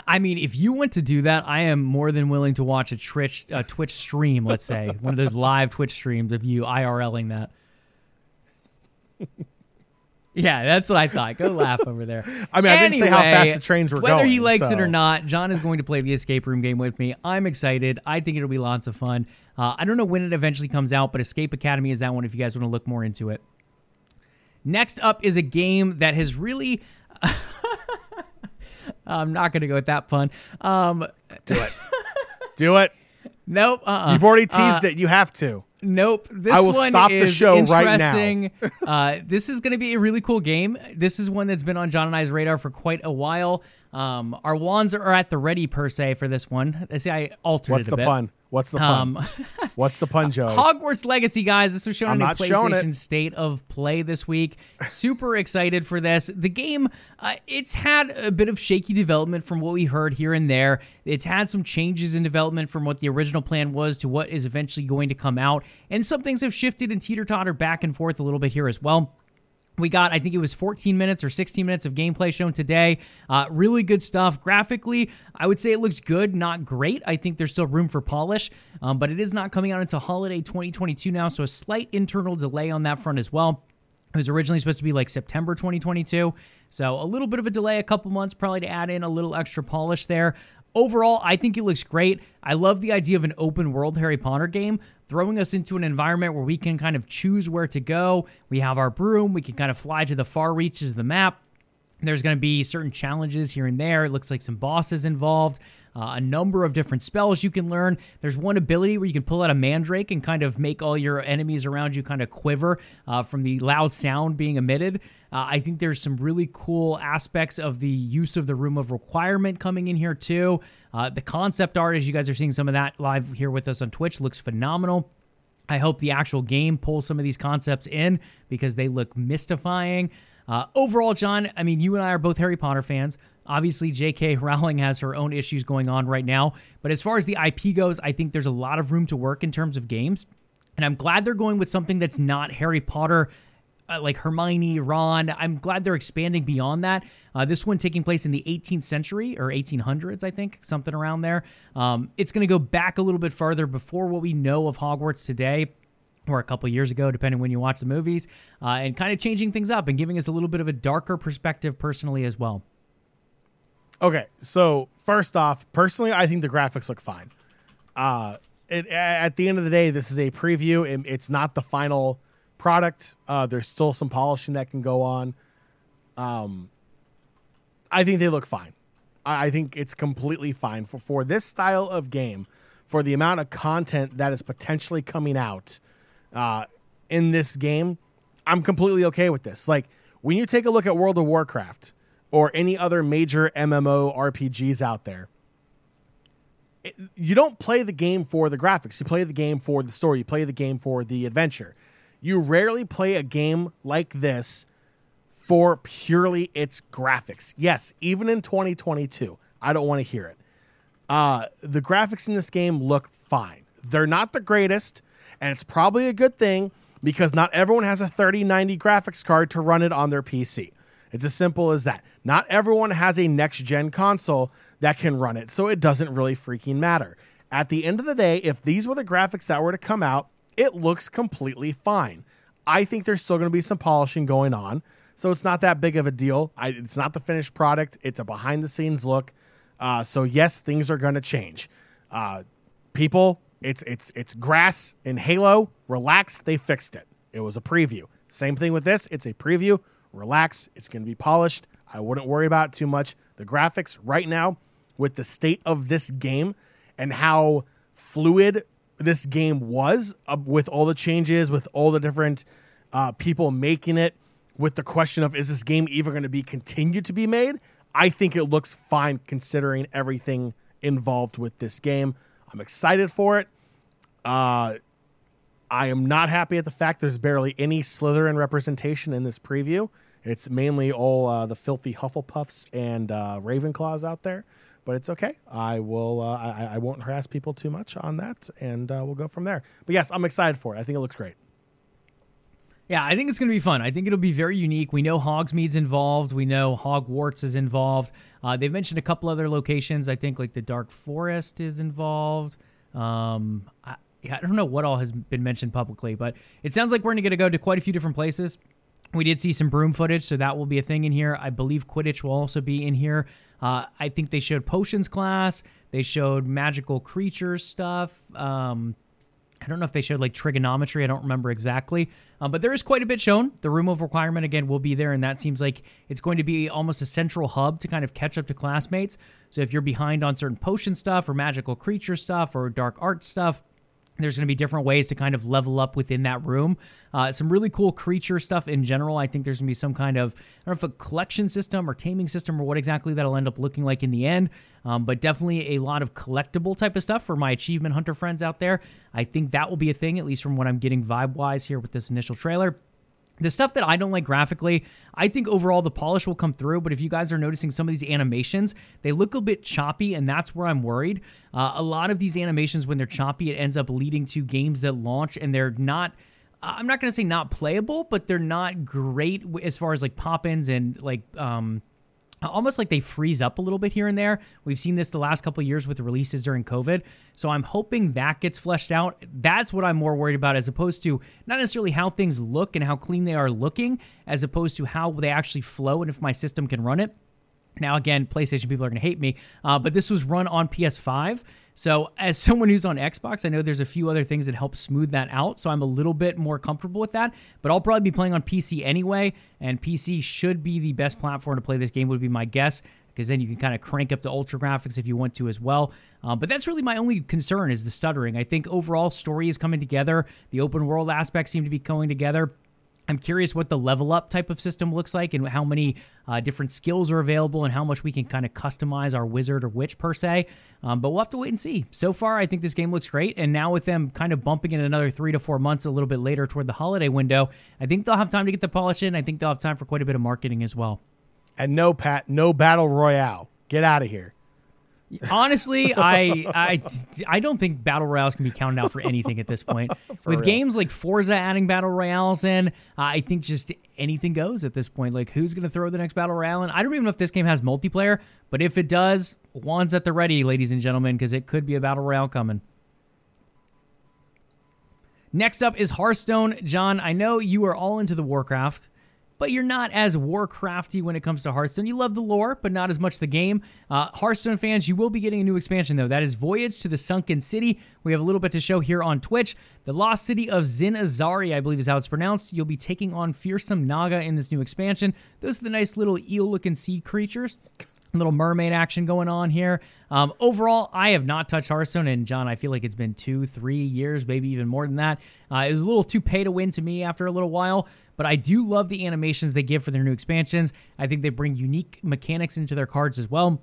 I mean, if you want to do that, I am more than willing to watch a Twitch a Twitch stream. Let's say one of those live Twitch streams of you IRLing that. Yeah, that's what I thought. Go laugh over there. I mean, I didn't say how fast the trains were whether going. Whether he likes it or not, John is going to play the escape room game with me. I'm excited. I think it'll be lots of fun. Uh, I don't know when it eventually comes out, but Escape Academy is that one if you guys want to look more into it. Next up is a game that has really. I'm not going to go with that pun. Um, Do it. Do it. nope. Uh-uh. You've already teased Uh, it. You have to. Nope. This I will one stop the is show right now. interesting. uh, this is going to be a really cool game. This is one that's been on John and I's radar for quite a while. Um, our wands are at the ready per se for this one. See. I altered What's the bit. pun? What's the pun? Um, What's the pun, Joey? Hogwarts Legacy, guys. This was shown I'm in. PlayStation State of Play this week. Super excited for this. The game, uh, it's had a bit of shaky development from what we heard here and there. It's had some changes in development from what the original plan was to what is eventually going to come out, and some things have shifted and teeter totter back and forth a little bit here as well. We got, I think it was 14 minutes or 16 minutes of gameplay shown today. Uh, really good stuff. Graphically, I would say it looks good, not great. I think there's still room for polish, um, but it is not coming out until holiday 2022 now, so a slight internal delay on that front as well. It was originally supposed to be like September 2022. So a little bit of a delay, a couple months probably to add in a little extra polish there. Overall, I think it looks great. I love the idea of an open world Harry Potter game, throwing us into an environment where we can kind of choose where to go. We have our broom, we can kind of fly to the far reaches of the map. There's going to be certain challenges here and there. It looks like some bosses involved, uh, a number of different spells you can learn. There's one ability where you can pull out a mandrake and kind of make all your enemies around you kind of quiver uh, from the loud sound being emitted. Uh, I think there's some really cool aspects of the use of the Room of Requirement coming in here too. Uh, the concept art, as you guys are seeing some of that live here with us on Twitch, looks phenomenal. I hope the actual game pulls some of these concepts in because they look mystifying. Uh, overall, John, I mean, you and I are both Harry Potter fans. Obviously, J.K. Rowling has her own issues going on right now. But as far as the IP goes, I think there's a lot of room to work in terms of games. And I'm glad they're going with something that's not Harry Potter, uh, like Hermione, Ron. I'm glad they're expanding beyond that. Uh, this one taking place in the 18th century or 1800s, I think, something around there. Um, it's going to go back a little bit farther before what we know of Hogwarts today or a couple years ago, depending when you watch the movies, uh, and kind of changing things up and giving us a little bit of a darker perspective personally as well. Okay, so first off, personally, I think the graphics look fine. Uh, it, at the end of the day, this is a preview. and It's not the final product. Uh, there's still some polishing that can go on. Um, I think they look fine. I, I think it's completely fine for for this style of game, for the amount of content that is potentially coming out uh, in this game. I'm completely okay with this. Like when you take a look at World of Warcraft or any other major MMO RPGs out there, it, you don't play the game for the graphics. You play the game for the story. You play the game for the adventure. You rarely play a game like this for purely its graphics. Yes, even in 2022, I don't want to hear it. Uh, the graphics in this game look fine. They're not the greatest, and it's probably a good thing because not everyone has a 3090 graphics card to run it on their PC. It's as simple as that. Not everyone has a next gen console that can run it, so it doesn't really freaking matter. At the end of the day, if these were the graphics that were to come out, it looks completely fine. I think there's still going to be some polishing going on. So it's not that big of a deal. I, it's not the finished product. It's a behind the scenes look. Uh, so yes, things are going to change. Uh, people, it's it's it's grass in Halo. Relax, they fixed it. It was a preview. Same thing with this. It's a preview. Relax, it's going to be polished. I wouldn't worry about too much. The graphics right now, with the state of this game and how fluid this game was, uh, with all the changes, with all the different uh, people making it with the question of is this game even going to be continued to be made? I think it looks fine considering everything involved with this game. I'm excited for it. Uh, I am not happy at the fact there's barely any Slytherin representation in this preview. It's mainly all uh, the filthy Hufflepuffs and uh, Ravenclaws out there, but it's okay. I will. Uh, I, I, won't harass people too much on that, and uh, we'll go from there. But yes, I'm excited for it. I think it looks great. Yeah, I think it's going to be fun. I think it'll be very unique. We know Hogsmeade's involved. We know Hogwarts is involved. Uh, they've mentioned a couple other locations. I think like the Dark Forest is involved. Um, I don't know what all has been mentioned publicly, but it sounds like we're going to go to quite a few different places. We did see some broom footage, so that will be a thing in here. I believe Quidditch will also be in here. Uh, I think they showed potions class. They showed magical creatures stuff. Um, I don't know if they showed like trigonometry. I don't remember exactly. Um, but there is quite a bit shown. The room of requirement, again, will be there. And that seems like it's going to be almost a central hub to kind of catch up to classmates. So if you're behind on certain potion stuff or magical creature stuff or dark art stuff, there's going to be different ways to kind of level up within that room. Uh, some really cool creature stuff in general. I think there's going to be some kind of, I don't know if a collection system or taming system or what exactly that'll end up looking like in the end. Um, but definitely a lot of collectible type of stuff for my achievement hunter friends out there. I think that will be a thing, at least from what I'm getting vibe wise here with this initial trailer. The stuff that I don't like graphically, I think overall the polish will come through. But if you guys are noticing some of these animations, they look a bit choppy, and that's where I'm worried. Uh, a lot of these animations, when they're choppy, it ends up leading to games that launch and they're not. I'm not going to say not playable, but they're not great as far as like pop ins and like um, almost like they freeze up a little bit here and there. We've seen this the last couple years with releases during COVID. So I'm hoping that gets fleshed out. That's what I'm more worried about as opposed to not necessarily how things look and how clean they are looking, as opposed to how they actually flow and if my system can run it. Now, again, PlayStation people are going to hate me, uh, but this was run on PS5. So, as someone who's on Xbox, I know there's a few other things that help smooth that out. So, I'm a little bit more comfortable with that. But I'll probably be playing on PC anyway, and PC should be the best platform to play this game, would be my guess. Because then you can kind of crank up the ultra graphics if you want to as well. Uh, but that's really my only concern is the stuttering. I think overall story is coming together. The open world aspects seem to be going together. I'm curious what the level up type of system looks like and how many uh, different skills are available and how much we can kind of customize our wizard or witch per se. Um, but we'll have to wait and see. So far, I think this game looks great. And now with them kind of bumping in another three to four months a little bit later toward the holiday window, I think they'll have time to get the polish in. I think they'll have time for quite a bit of marketing as well. And no, Pat, no battle royale. Get out of here. Honestly, I, I I don't think battle royales can be counted out for anything at this point. With real. games like Forza adding battle royales in, I think just anything goes at this point. Like who's going to throw the next battle royale in? I don't even know if this game has multiplayer, but if it does, Juan's at the ready, ladies and gentlemen, because it could be a battle royale coming. Next up is Hearthstone. John, I know you are all into the Warcraft. But you're not as Warcrafty when it comes to Hearthstone. You love the lore, but not as much the game. Uh, Hearthstone fans, you will be getting a new expansion though. That is Voyage to the Sunken City. We have a little bit to show here on Twitch. The lost city of Zin-Azshari, I believe is how it's pronounced. You'll be taking on fearsome Naga in this new expansion. Those are the nice little eel-looking sea creatures little mermaid action going on here. Um, overall, I have not touched Hearthstone, and John, I feel like it's been two, three years, maybe even more than that. Uh, it was a little too pay to win to me after a little while, but I do love the animations they give for their new expansions. I think they bring unique mechanics into their cards as well.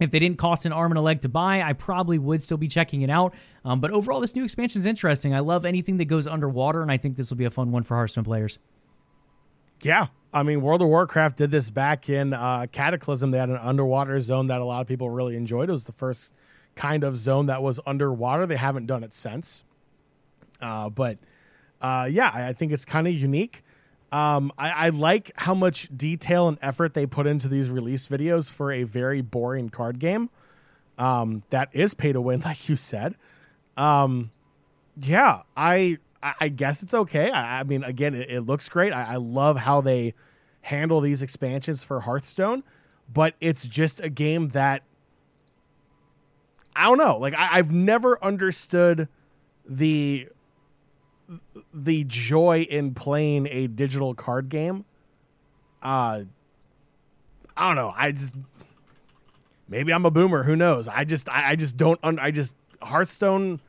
If they didn't cost an arm and a leg to buy, I probably would still be checking it out. Um, but overall, this new expansion is interesting. I love anything that goes underwater, and I think this will be a fun one for Hearthstone players. Yeah. I mean, World of Warcraft did this back in uh, Cataclysm. They had an underwater zone that a lot of people really enjoyed. It was the first kind of zone that was underwater. They haven't done it since. Uh, but uh, yeah, I, think it's kind of unique. Um, I, I, like how much detail and effort they put into these release videos for a very boring card game um, that is pay to win, like you said. Um, yeah, I I, guess it's okay. I, I mean, again, it, it looks great. I, I, love how they handle these expansions for Hearthstone, but it's just a game that I don't know. Like I, I've never understood the the joy in playing a digital card game. Uh, I don't know. I just maybe I'm a boomer. Who knows? I just I, I just don't. Un, I just Hearthstone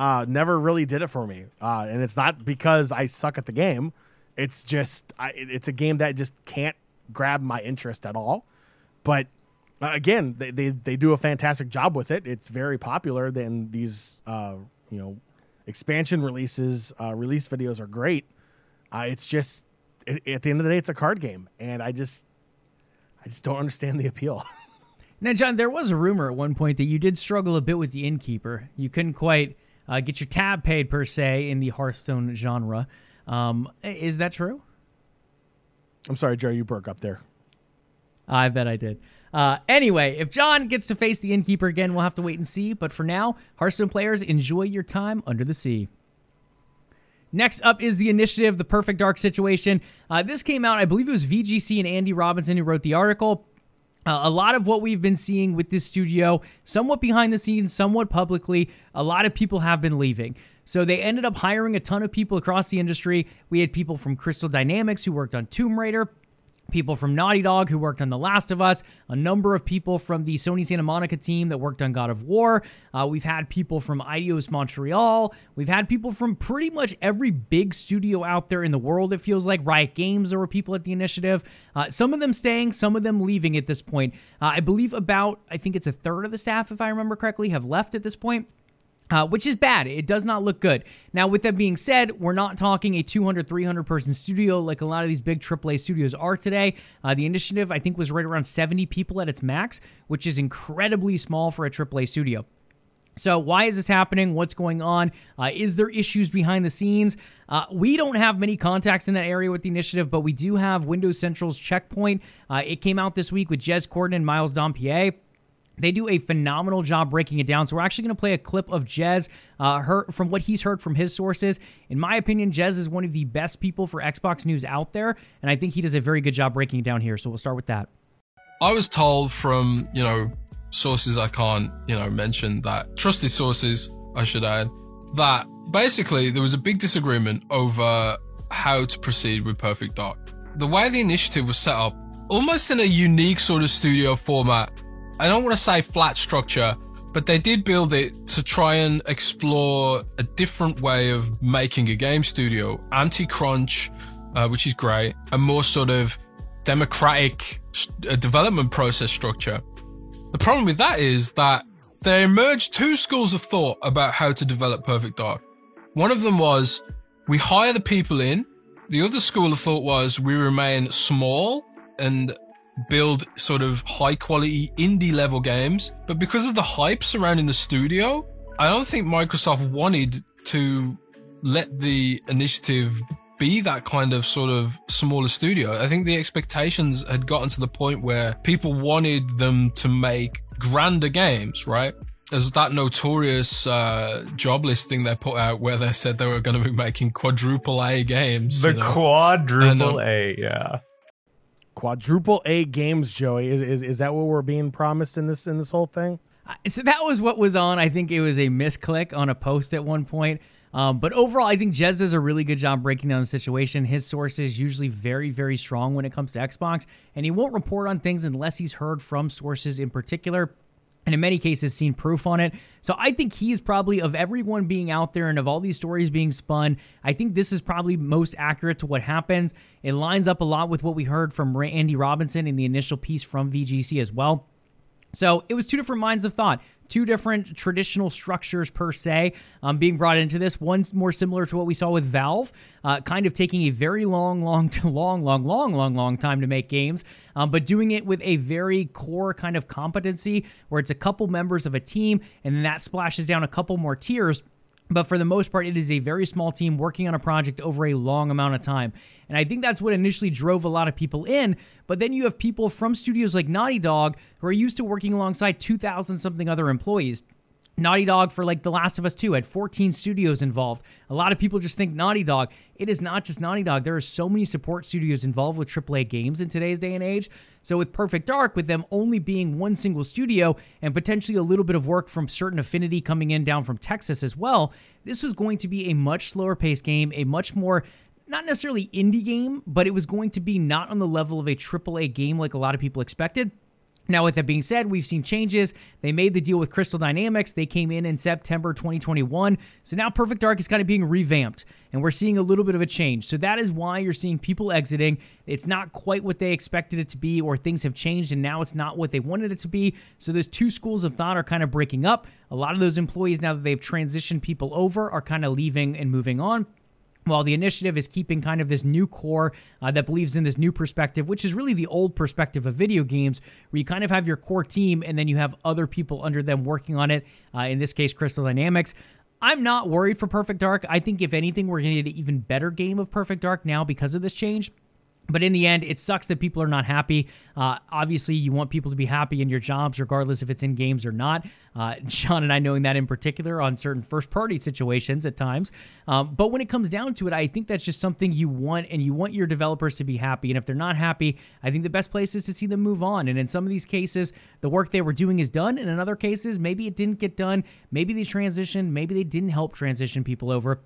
uh, never really did it for me. Uh, and it's not because I suck at the game. It's just I, it's a game that just can't grab my interest at all. But uh, again, they, they they do a fantastic job with it. It's very popular. Then these uh, you know expansion releases, uh, release videos are great. Uh, it's just it, at the end of the day, it's a card game, and I just I just don't understand the appeal. now, John, there was a rumor at one point that you did struggle a bit with the innkeeper. You couldn't quite uh, get your tab paid per se in the Hearthstone genre. Um, is that true? I'm sorry, Joe, you broke up there. I bet I did. Uh, anyway, if John gets to face the innkeeper again, we'll have to wait and see. But for now, Hearthstone players, enjoy your time under the sea. Next up is the initiative, the perfect dark situation. Uh, this came out, I believe it was VGC and Andy Robinson who wrote the article. Uh, a lot of what we've been seeing with this studio, somewhat behind the scenes, somewhat publicly, a lot of people have been leaving. So they ended up hiring a ton of people across the industry. We had people from Crystal Dynamics who worked on Tomb Raider, people from Naughty Dog who worked on The Last of Us, a number of people from the Sony Santa Monica team that worked on God of War. Uh, we've had people from Eidos Montreal. We've had people from pretty much every big studio out there in the world, it feels like. Riot Games, there were people at the initiative. Uh, some of them staying, some of them leaving at this point. Uh, I believe about, I think it's a third of the staff, if I remember correctly, have left at this point. Uh, which is bad. It does not look good. Now, with that being said, we're not talking a 200, 300 person studio like a lot of these big AAA studios are today. Uh, the initiative, I think, was right around 70 people at its max, which is incredibly small for a AAA studio. So, why is this happening? What's going on? Uh, is there issues behind the scenes? Uh, we don't have many contacts in that area with the initiative, but we do have Windows Central's Checkpoint. Uh, it came out this week with Jez Corden and Miles Dompier. They do a phenomenal job breaking it down. So we're actually going to play a clip of Jez, uh, her, from what he's heard from his sources. In my opinion, Jez is one of the best people for Xbox news out there, and I think he does a very good job breaking it down here. So we'll start with that. I was told from you know sources I can't you know mention that trusted sources I should add that basically there was a big disagreement over how to proceed with Perfect Dark. The way the initiative was set up, almost in a unique sort of studio format I don't want to say flat structure, but they did build it to try and explore a different way of making a game studio, anti-crunch, uh, which is great, a more sort of democratic uh, development process structure. The problem with that is that there emerged two schools of thought about how to develop Perfect Dark. One of them was we hire the people in. The other school of thought was we remain small and build sort of high quality indie level games. But because of the hype surrounding the studio, I don't think Microsoft wanted to let the initiative be that kind of sort of smaller studio. I think the expectations had gotten to the point where people wanted them to make grander games, right? as that notorious uh, job listing they put out where they said they were going to be making quadruple A games. The you know? quadruple And, uh, A, yeah. Quadruple A games, Joey. Is, is is that what we're being promised in this in this whole thing? So that was what was on. I think it was a misclick on a post at one point. Um, but overall, I think Jez does a really good job breaking down the situation. His source is usually very, very strong when it comes to Xbox, and he won't report on things unless he's heard from sources in particular and in many cases seen proof on it. So I think he's probably of everyone being out there and of all these stories being spun, I think this is probably most accurate to what happens. It lines up a lot with what we heard from Andy Robinson in the initial piece from VGC as well. So it was two different minds of thought, two different traditional structures per se um, being brought into this. One's more similar to what we saw with Valve, uh, kind of taking a very long, long, long, long, long, long, long time to make games, um, but doing it with a very core kind of competency where it's a couple members of a team and then that splashes down a couple more tiers but for the most part, it is a very small team working on a project over a long amount of time. And I think that's what initially drove a lot of people in. But then you have people from studios like Naughty Dog who are used to working alongside 2,000 something other employees. Naughty Dog for like The Last of Us 2 had 14 studios involved. A lot of people just think Naughty Dog. It is not just Naughty Dog. There are so many support studios involved with AAA games in today's day and age. So with Perfect Dark, with them only being one single studio and potentially a little bit of work from certain affinity coming in down from Texas as well, this was going to be a much slower paced game, a much more not necessarily indie game, but it was going to be not on the level of a AAA game like a lot of people expected. Now, with that being said, we've seen changes. They made the deal with Crystal Dynamics. They came in in September 2021. So now Perfect Dark is kind of being revamped, and we're seeing a little bit of a change. So that is why you're seeing people exiting. It's not quite what they expected it to be, or things have changed, and now it's not what they wanted it to be. So those two schools of thought are kind of breaking up. A lot of those employees, now that they've transitioned people over, are kind of leaving and moving on while the initiative is keeping kind of this new core uh, that believes in this new perspective, which is really the old perspective of video games, where you kind of have your core team and then you have other people under them working on it. Uh, in this case, Crystal Dynamics. I'm not worried for Perfect Dark. I think, if anything, we're going to get an even better game of Perfect Dark now because of this change. But in the end, it sucks that people are not happy. Uh, obviously, you want people to be happy in your jobs, regardless if it's in games or not. Uh, Sean and I knowing that in particular on certain first party situations at times. Um, but when it comes down to it, I think that's just something you want, and you want your developers to be happy. And if they're not happy, I think the best place is to see them move on. And in some of these cases, the work they were doing is done. And in other cases, maybe it didn't get done. Maybe they transitioned. Maybe they didn't help transition people over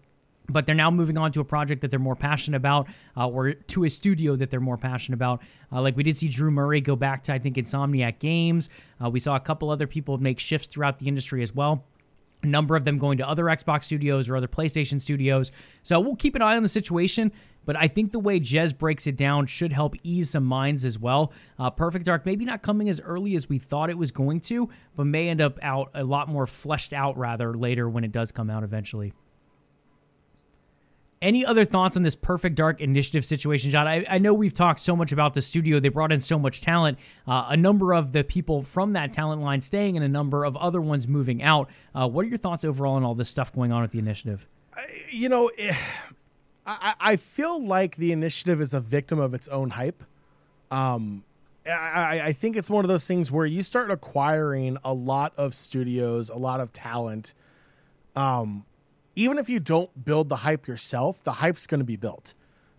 but they're now moving on to a project that they're more passionate about uh, or to a studio that they're more passionate about uh, like we did see drew murray go back to i think insomniac games uh, we saw a couple other people make shifts throughout the industry as well a number of them going to other xbox studios or other playstation studios so we'll keep an eye on the situation but I think the way Jez breaks it down should help ease some minds as well. Uh, Perfect Dark maybe not coming as early as we thought it was going to, but may end up out a lot more fleshed out rather later when it does come out eventually. Any other thoughts on this Perfect Dark initiative situation, John? I, I know we've talked so much about the studio. They brought in so much talent. Uh, a number of the people from that talent line staying and a number of other ones moving out. Uh, what are your thoughts overall on all this stuff going on with the initiative? You know, eh, I, I feel like the initiative is a victim of its own hype. Um, I, I think it's one of those things where you start acquiring a lot of studios, a lot of talent. Um, even if you don't build the hype yourself, the hype's going to be built.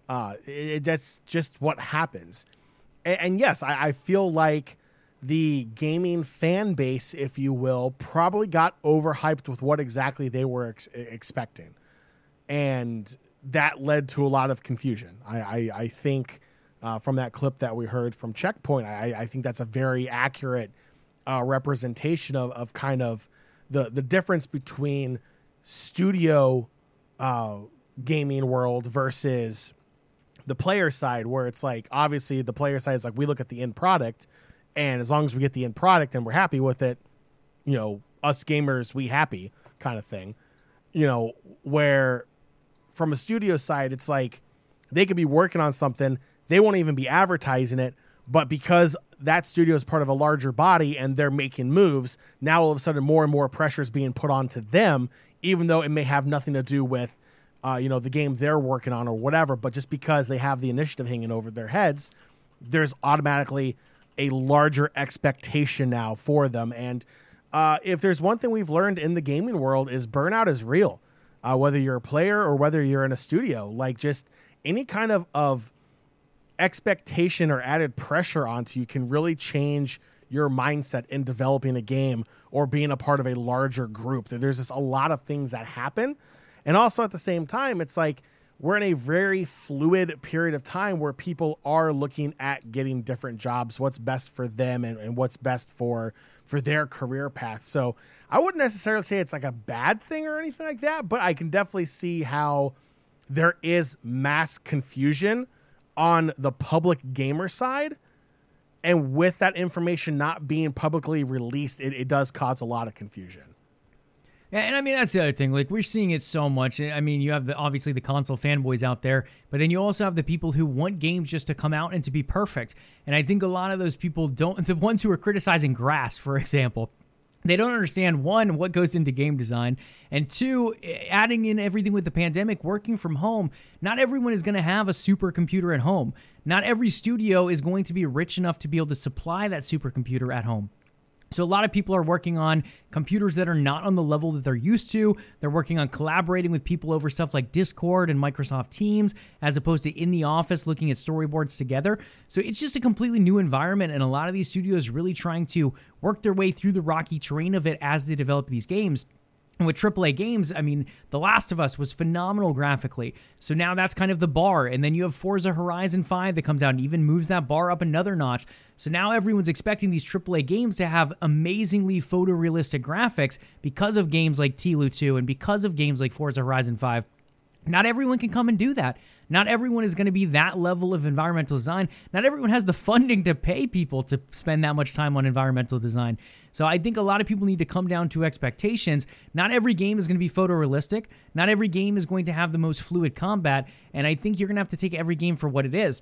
Uh, it, that's just what happens. And, and yes, I, I, feel like the gaming fan base, if you will, probably got overhyped with what exactly they were ex- expecting. And that led to a lot of confusion. I, I, I think uh, from that clip that we heard from Checkpoint, I, think that's a very accurate uh, representation of, of kind of the, the difference between studio uh, gaming world versus the player side, where it's like obviously the player side is like we look at the end product, and as long as we get the end product and we're happy with it, you know, us gamers we happy kind of thing. You know, where from a studio side, it's like they could be working on something, they won't even be advertising it, but because that studio is part of a larger body and they're making moves, now all of a sudden more and more pressure is being put onto them, even though it may have nothing to do with, uh, you know, the game they're working on or whatever. But just because they have the initiative hanging over their heads, there's automatically a larger expectation now for them. And uh, if there's one thing we've learned in the gaming world is burnout is real. Uh, whether you're a player or whether you're in a studio, like just any kind of of expectation or added pressure onto you can really change your mindset in developing a game or being a part of a larger group. There's just a lot of things that happen. And also at the same time, it's like we're in a very fluid period of time where people are looking at getting different jobs, what's best for them and, and what's best for for their career path. So I wouldn't necessarily say it's like a bad thing or anything like that, but I can definitely see how there is mass confusion on the public gamer side. And with that information not being publicly released, it, it does cause a lot of confusion. And I mean that's the other thing. Like we're seeing it so much. I mean, you have the obviously the console fanboys out there, but then you also have the people who want games just to come out and to be perfect. And I think a lot of those people don't. The ones who are criticizing Grass, for example, they don't understand one what goes into game design and two adding in everything with the pandemic working from home not everyone is going to have a supercomputer at home. Not every studio is going to be rich enough to be able to supply that supercomputer at home so a lot of people are working on computers that are not on the level that they're used to. They're working on collaborating with people over stuff like Discord and Microsoft Teams as opposed to in the office looking at storyboards together. So it's just a completely new environment and a lot of these studios really trying to work their way through the rocky terrain of it as they develop these games. And with AAA games, I mean, The Last of Us was phenomenal graphically. So now that's kind of the bar. And then you have Forza Horizon 5 that comes out and even moves that bar up another notch. So now everyone's expecting these AAA games to have amazingly photorealistic graphics because of games like TLOU 2 and because of games like Forza Horizon 5. Not everyone can come and do that. Not everyone is going to be that level of environmental design. Not everyone has the funding to pay people to spend that much time on environmental design. So I think a lot of people need to come down to expectations. Not every game is going to be photorealistic. Not every game is going to have the most fluid combat. And I think you're going to have to take every game for what it is.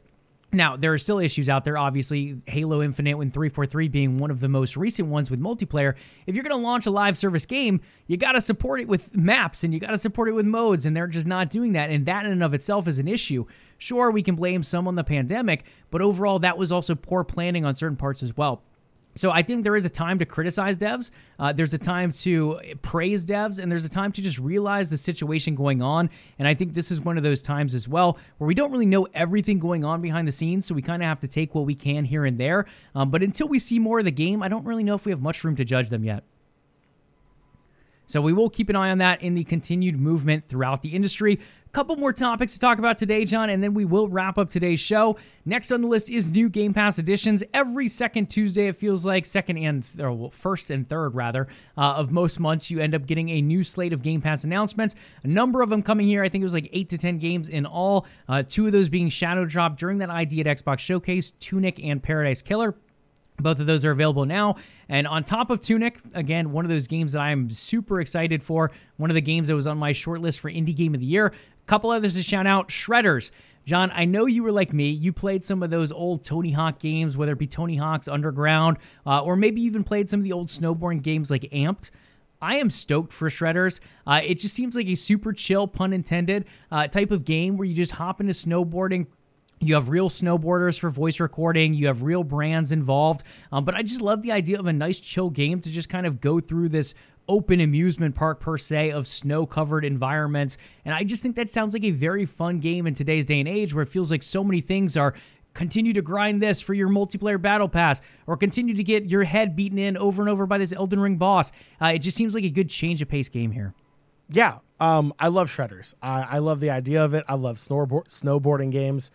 Now, there are still issues out there, obviously, Halo Infinite and 343 being one of the most recent ones with multiplayer. If you're going to launch a live service game, you got to support it with maps and you got to support it with modes, and they're just not doing that. And that in and of itself is an issue. Sure, we can blame some on the pandemic, but overall, that was also poor planning on certain parts as well. So I think there is a time to criticize devs. Uh, there's a time to praise devs, and there's a time to just realize the situation going on. And I think this is one of those times as well where we don't really know everything going on behind the scenes, so we kind of have to take what we can here and there. Um, but until we see more of the game, I don't really know if we have much room to judge them yet. So we will keep an eye on that in the continued movement throughout the industry. Couple more topics to talk about today, John, and then we will wrap up today's show. Next on the list is new Game Pass editions. Every second Tuesday, it feels like second and th- first and third rather uh, of most months, you end up getting a new slate of Game Pass announcements. A number of them coming here. I think it was like eight to ten games in all. Uh, two of those being Shadow Drop during that ID at Xbox Showcase, Tunic and Paradise Killer. Both of those are available now. And on top of Tunic, again, one of those games that I'm super excited for. One of the games that was on my short list for Indie Game of the Year. Couple others to shout out Shredders. John, I know you were like me. You played some of those old Tony Hawk games, whether it be Tony Hawk's Underground, uh, or maybe even played some of the old snowboarding games like Amped. I am stoked for Shredders. Uh, it just seems like a super chill, pun intended, uh, type of game where you just hop into snowboarding, you have real snowboarders for voice recording. You have real brands involved. Um, but I just love the idea of a nice, chill game to just kind of go through this open amusement park per se of snow covered environments. And I just think that sounds like a very fun game in today's day and age where it feels like so many things are continue to grind this for your multiplayer battle pass or continue to get your head beaten in over and over by this Elden Ring boss. Uh, it just seems like a good change of pace game here. Yeah, um, I love shredders. I, I love the idea of it. I love snowboard, snowboarding games.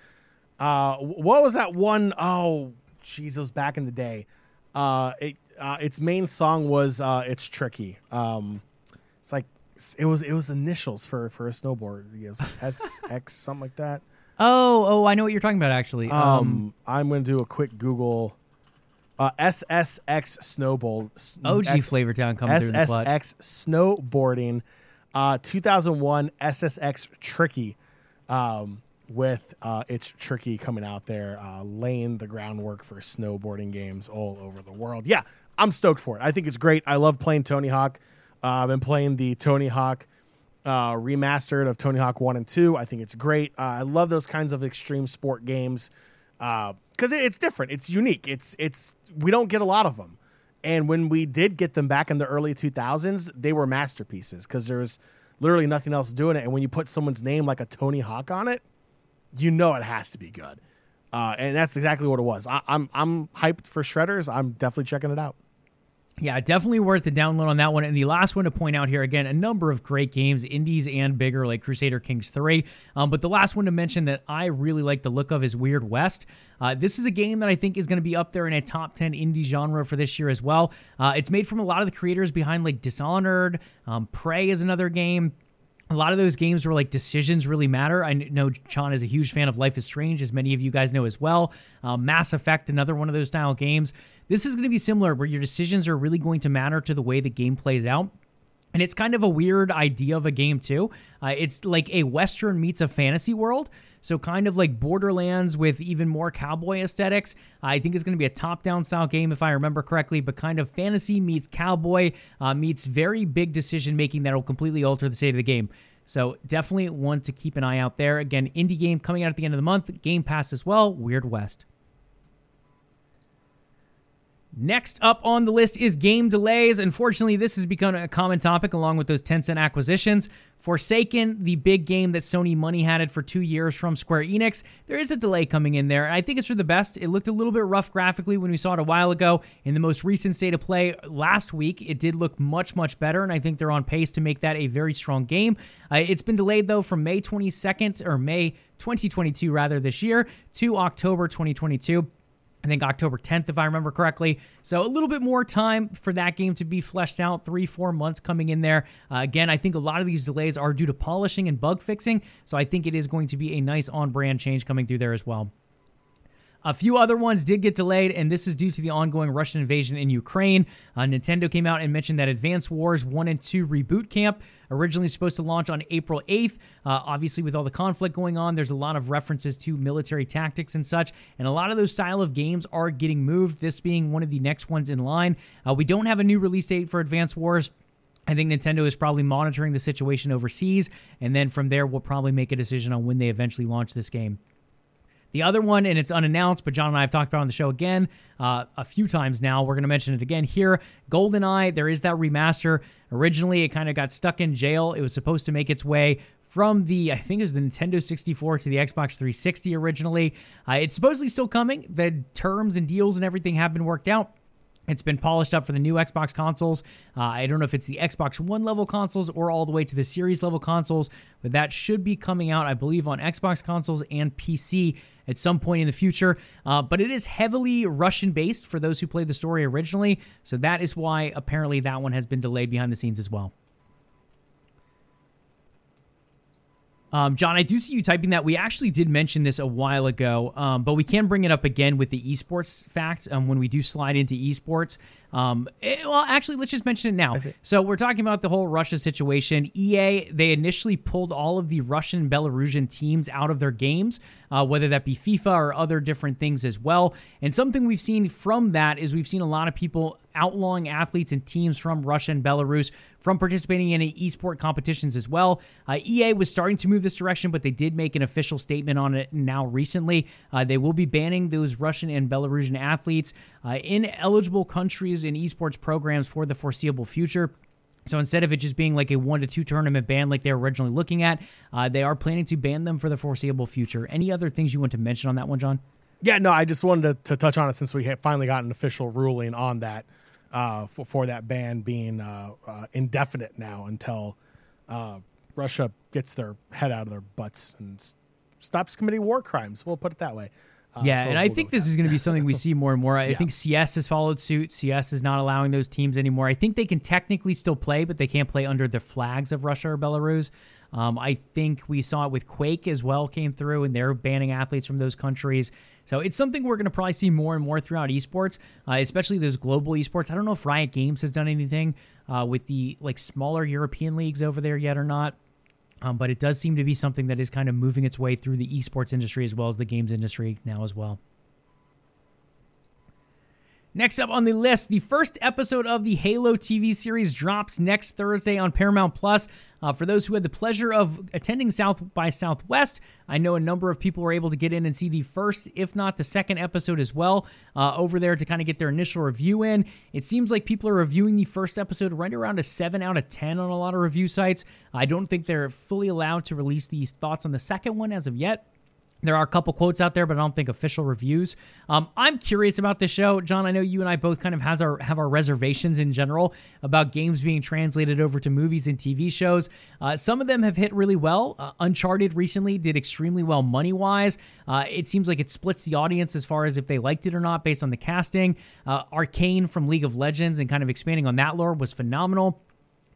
Uh, what was that one? Oh, was back in the day. Uh, it uh, its main song was uh, "It's Tricky." Um, it's like it was it was initials for for a snowboard. It was S X something like that. Oh, oh, I know what you're talking about. Actually, um, um I'm going to do a quick Google. Uh, SSX snowboard. OG X, Flavortown coming through the clutch. SSX snowboarding. Uh, 2001 SSX Tricky. Um, with uh, it's tricky coming out there, uh, laying the groundwork for snowboarding games all over the world. Yeah, I'm stoked for it. I think it's great. I love playing Tony Hawk. Uh, I've been playing the Tony Hawk uh, remastered of Tony Hawk One and Two. I think it's great. Uh, I love those kinds of extreme sport games because uh, it's different. It's unique. It's it's we don't get a lot of them, And when we did get them back in the early 2000s, they were masterpieces because there was literally nothing else doing it. And when you put someone's name like a Tony Hawk on it, you know it has to be good. Uh, and that's exactly what it was. I, I'm I'm hyped for Shredders. I'm definitely checking it out. Yeah, definitely worth the download on that one. And the last one to point out here again, a number of great games, indies and bigger, like Crusader Kings 3. Um, but the last one to mention that I really like the look of is Weird West. Uh, this is a game that I think is going to be up there in a top 10 indie genre for this year as well. Uh, it's made from a lot of the creators behind like Dishonored, um, Prey is another game a lot of those games where like decisions really matter. I know John is a huge fan of Life is Strange, as many of you guys know as well. Uh, Mass Effect, another one of those style games. This is going to be similar, where your decisions are really going to matter to the way the game plays out. And it's kind of a weird idea of a game, too. Uh, it's like a Western meets a fantasy world. So, kind of like Borderlands with even more cowboy aesthetics. I think it's going to be a top down style game, if I remember correctly, but kind of fantasy meets cowboy uh, meets very big decision making that will completely alter the state of the game. So, definitely one to keep an eye out there. Again, indie game coming out at the end of the month, Game Pass as well, Weird West. Next up on the list is game delays. Unfortunately, this has become a common topic along with those Tencent acquisitions. Forspoken, the big game that Sony money had it for two years from Square Enix, there is a delay coming in there. I think it's for the best. It looked a little bit rough graphically when we saw it a while ago. In the most recent state of play last week, it did look much, much better, and I think they're on pace to make that a very strong game. Uh, it's been delayed, though, from May 22nd, or May 2022, rather, this year, to October 2022. I think October 10th, if I remember correctly. So a little bit more time for that game to be fleshed out, three, four months coming in there. Uh, again, I think a lot of these delays are due to polishing and bug fixing. So I think it is going to be a nice on brand change coming through there as well. A few other ones did get delayed, and this is due to the ongoing Russian invasion in Ukraine. Uh, Nintendo came out and mentioned that Advance Wars 1 and 2 Reboot Camp, originally supposed to launch on April 8th. Uh, obviously, with all the conflict going on, there's a lot of references to military tactics and such, and a lot of those style of games are getting moved, this being one of the next ones in line. Uh, we don't have a new release date for Advance Wars. I think Nintendo is probably monitoring the situation overseas, and then from there, we'll probably make a decision on when they eventually launch this game. The other one, and it's unannounced, but John and I have talked about on the show again uh, a few times now. We're going to mention it again here. GoldenEye, there is that remaster. Originally, it kind of got stuck in jail. It was supposed to make its way from the, I think it was the Nintendo 64 to the Xbox 360 originally. Uh, it's supposedly still coming. The terms and deals and everything have been worked out. It's been polished up for the new Xbox consoles. Uh, I don't know if it's the Xbox One level consoles or all the way to the Series level consoles, but that should be coming out, I believe, on Xbox consoles and PC at some point in the future. Uh, but it is heavily Russian based for those who played the story originally. So that is why apparently that one has been delayed behind the scenes as well. Um, John, I do see you typing that. We actually did mention this a while ago, um, but we can bring it up again with the esports fact um, when we do slide into esports. Um, it, eh, well, actually, let's just mention it now. So we're talking about the whole Russia situation. EA they initially pulled all of the Russian and Belarusian teams out of their games, uh, whether that be FIFA or other different things as well. And something we've seen from that is we've seen a lot of people outlawing athletes and teams from Russia and Belarus from participating in esport competitions as well. Uh, EA was starting to move this direction, but they did make an official statement on it now recently. Uh, they will be banning those Russian and Belarusian athletes uh, in eligible countries in esports programs for the foreseeable future. So instead of it just being like a one to two tournament ban like they were originally looking at, uh, they are planning to ban them for the foreseeable future. Any other things you want to mention on that one, John? Yeah, no, I just wanted to, to touch on it since we finally got an official ruling on that uh, for, for that ban being uh, uh, indefinite now until uh, Russia gets their head out of their butts and stops committing war crimes. We'll put it that way. Uh, yeah, so and I think this that. is going to be something we see more and more. I yeah. think CS has followed suit. CS is not allowing those teams anymore. I think they can technically still play, but they can't play under the flags of Russia or Belarus. Um, I think we saw it with Quake as well came through, and they're banning athletes from those countries. So it's something we're going to probably see more and more throughout esports, uh, especially those global esports. I don't know if Riot Games has done anything uh, with the like smaller European leagues over there yet or not. Um, but it does seem to be something that is kind of moving its way through the esports industry as well as the games industry now as well. Next up on the list, the first episode of the Halo TV series drops next Thursday on Paramount Plus. Uh, for those who had the pleasure of attending South by Southwest, I know a number of people were able to get in and see the first, if not the second episode as well, uh, over there to kind of get their initial review in. It seems like people are reviewing the first episode right around a 7 out of 10 on a lot of review sites. I don't think they're fully allowed to release these thoughts on the second one as of yet. There are a couple quotes out there, but I don't think official reviews. Um, I'm curious about this show, John. I know you and I both kind of has our have our reservations in general about games being translated over to movies and TV shows. Uh, some of them have hit really well. Uh, Uncharted recently did extremely well money wise. Uh, it seems like it splits the audience as far as if they liked it or not based on the casting. Uh, Arcane from League of Legends and kind of expanding on that lore was phenomenal.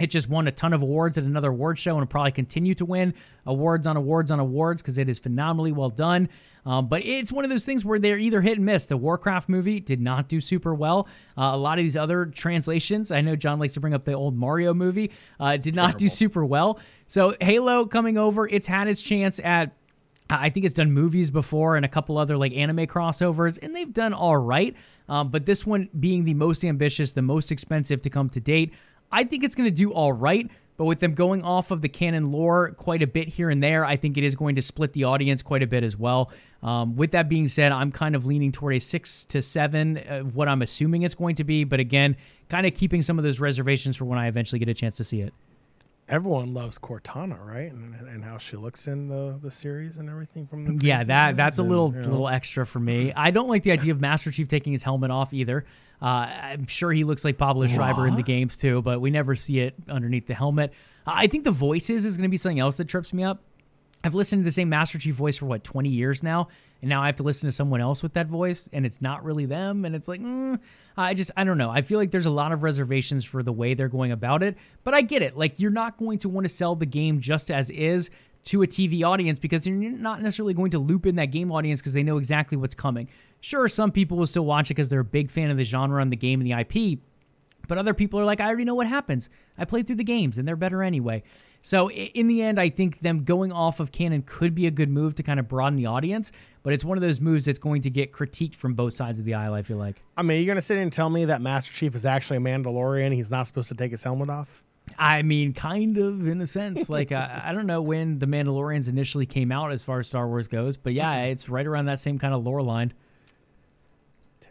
It just won a ton of awards at another award show and will probably continue to win awards on awards on awards because it is phenomenally well done. Um, but it's one of those things where they're either hit and miss. The Warcraft movie did not do super well. Uh, a lot of these other translations, I know John likes to bring up the old Mario movie, uh, did not do super well. So Halo coming over, it's had its chance at I think it's done movies before and a couple other like anime crossovers, and they've done all right. Um, but this one being the most ambitious, the most expensive to come to date, I think it's going to do all right. But with them going off of the canon lore quite a bit here and there, I think it is going to split the audience quite a bit as well. Um, with that being said, I'm kind of leaning toward a six to seven, uh, what I'm assuming it's going to be. But again, kind of keeping some of those reservations for when I eventually get a chance to see it. Everyone loves Cortana, right? And, and how she looks in the, the series and everything from the yeah that that's a little you know. little extra for me. I don't like the idea of Master Chief taking his helmet off either. Uh, I'm sure he looks like Pablo Schreiber in the games too, but we never see it underneath the helmet. I think the voices is going to be something else that trips me up. I've listened to the same Master Chief voice for what 20 years now, and now I have to listen to someone else with that voice, and it's not really them, and it's like, mm, I just I don't know. I feel like there's a lot of reservations for the way they're going about it, but I get it. Like you're not going to want to sell the game just as is to a TV audience because you're not necessarily going to loop in that game audience because they know exactly what's coming. Sure, some people will still watch it because they're a big fan of the genre and the game and the IP, but other people are like, I already know what happens. I played through the games and they're better anyway. So in the end, I think them going off of canon could be a good move to kind of broaden the audience, but it's one of those moves that's going to get critiqued from both sides of the aisle. I feel like. I mean, you're going to sit and tell me that Master Chief is actually a Mandalorian. He's not supposed to take his helmet off. I mean, kind of in a sense. Like uh, I don't know when the Mandalorians initially came out as far as Star Wars goes, but yeah, it's right around that same kind of lore line.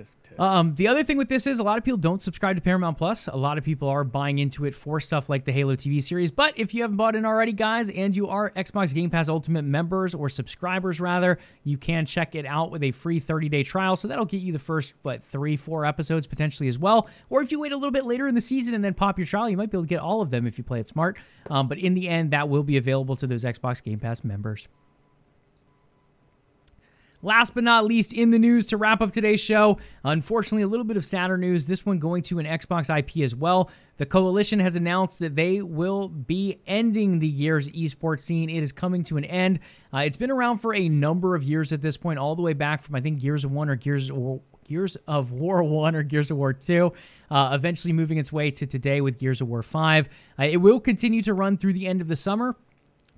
Tisk, tisk. Um, the other thing with this is a lot of people don't subscribe to Paramount Plus. A lot of people are buying into it for stuff like the Halo TV series. But if you haven't bought in already, guys, and you are Xbox Game Pass Ultimate members or subscribers rather, you can check it out with a free 30-day trial. So that'll get you the first what three, four episodes potentially as well. Or if you wait a little bit later in the season and then pop your trial, you might be able to get all of them if you play it smart. Um, but in the end, that will be available to those Xbox Game Pass members. Last but not least, in the news to wrap up today's show, unfortunately, a little bit of sadder news. This one going to an Xbox IP as well. The Coalition has announced that they will be ending the Gears esports scene. It is coming to an end. Uh, it's been around for a number of years at this point, all the way back from, I think, Gears of One or Gears or Gears of War 1 or Gears of War 2, uh, eventually moving its way to today with Gears of War 5. Uh, it will continue to run through the end of the summer.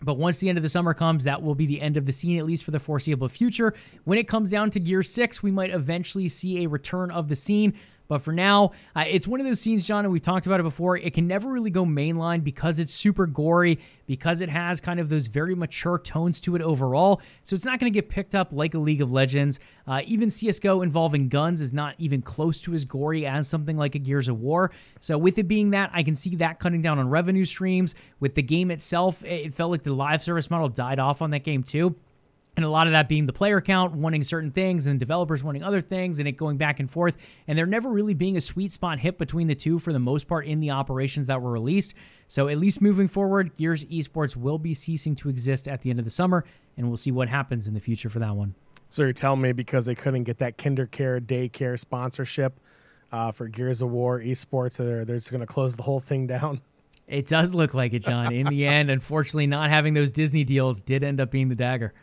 But once the end of the summer comes, that will be the end of the scene, at least for the foreseeable future. When it comes down to Gear 6, we might eventually see a return of the scene. But for now, uh, it's one of those scenes, John, and we've talked about it before. It can never really go mainline because it's super gory, because it has kind of those very mature tones to it overall. So it's not going to get picked up like a League of Legends. Uh, even CSGO involving guns is not even close to as gory as something like a Gears of War. So with it being that, I can see that cutting down on revenue streams. With the game itself, it felt like the live service model died off on that game too. And a lot of that being the player count wanting certain things and developers wanting other things and it going back and forth. And there never really being a sweet spot hit between the two for the most part in the operations that were released. So at least moving forward, Gears Esports will be ceasing to exist at the end of the summer. And we'll see what happens in the future for that one. So you're telling me because they couldn't get that KinderCare daycare sponsorship uh, for Gears of War esports, they're, they're just going to close the whole thing down? It does look like it, John. In the end, unfortunately, not having those Disney deals did end up being the dagger.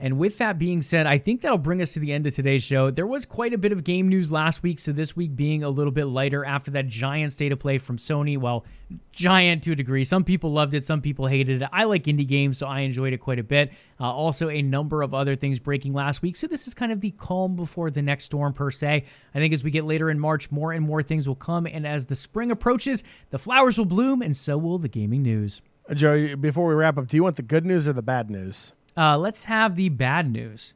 And with that being said, I think that'll bring us to the end of today's show. There was quite a bit of game news last week, so this week being a little bit lighter after that giant state of play from Sony. Well, giant to a degree. Some people loved it, some people hated it. I like indie games, so I enjoyed it quite a bit. Uh, also, a number of other things breaking last week, so this is kind of the calm before the next storm, per se. I think as we get later in March, more and more things will come, and as the spring approaches, the flowers will bloom, and so will the gaming news. Joe, before we wrap up, do you want the good news or the bad news? Uh, let's have the bad news.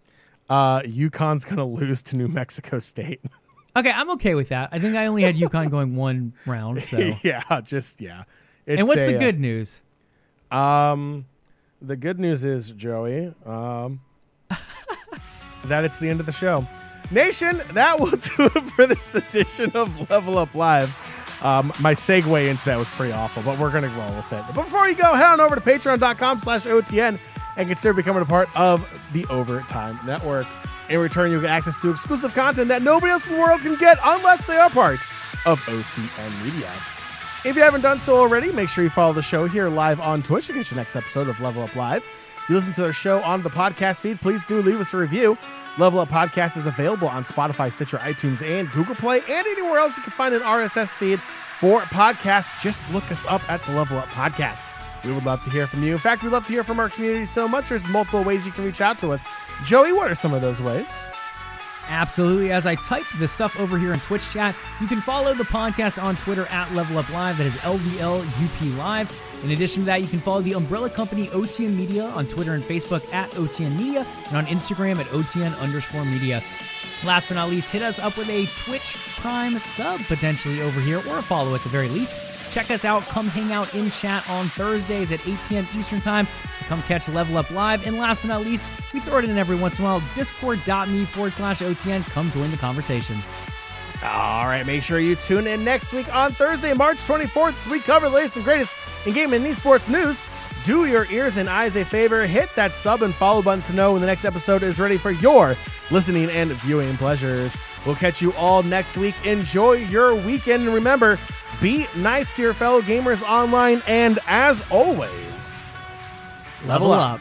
Uh, UConn's going to lose to New Mexico State. Okay, I'm okay with that. I think I only had UConn going one round. So yeah, just yeah. It's and what's a, the good news? Um, the good news is Joey. Um, that it's the end of the show. Nation, that will do it for this edition of Level Up Live. Um, my segue into that was pretty awful, but we're gonna roll with it. But before you go, head on over to patreon.com slash OTN and consider becoming a part of the Overtime Network. In return, you'll get access to exclusive content that nobody else in the world can get unless they are part of OTN Media. If you haven't done so already, make sure you follow the show here live on Twitch to get your next episode of Level Up Live. If you listen to the show on the podcast feed, please do leave us a review. Level Up Podcast is available on Spotify, Stitcher, iTunes, and Google Play, and anywhere else you can find an RSS feed for podcasts. Just look us up at the Level Up Podcast. We would love to hear from you. In fact, we love to hear from our community so much. There's multiple ways you can reach out to us. Joey, what are some of those ways? Absolutely. As I type the stuff over here in Twitch chat, you can follow the podcast on Twitter at Level Up Live. That is LVLUP Live. In addition to that, you can follow the umbrella company OTN Media on Twitter and Facebook at OTN Media and on Instagram at OTN underscore media. Last but not least, hit us up with a Twitch Prime sub potentially over here or a follow at the very least. Check us out. Come hang out in chat on Thursdays at 8 p.m. Eastern Time to come catch Level Up Live. And last but not least, we throw it in every once in a while. Discord.me forward slash OTN. Come join the conversation. All right, make sure you tune in next week on Thursday, March 24th, as we cover the latest and greatest in gaming and esports news. Do your ears and eyes a favor, hit that sub and follow button to know when the next episode is ready for your listening and viewing pleasures. We'll catch you all next week. Enjoy your weekend, and remember, be nice to your fellow gamers online, and as always, Level up.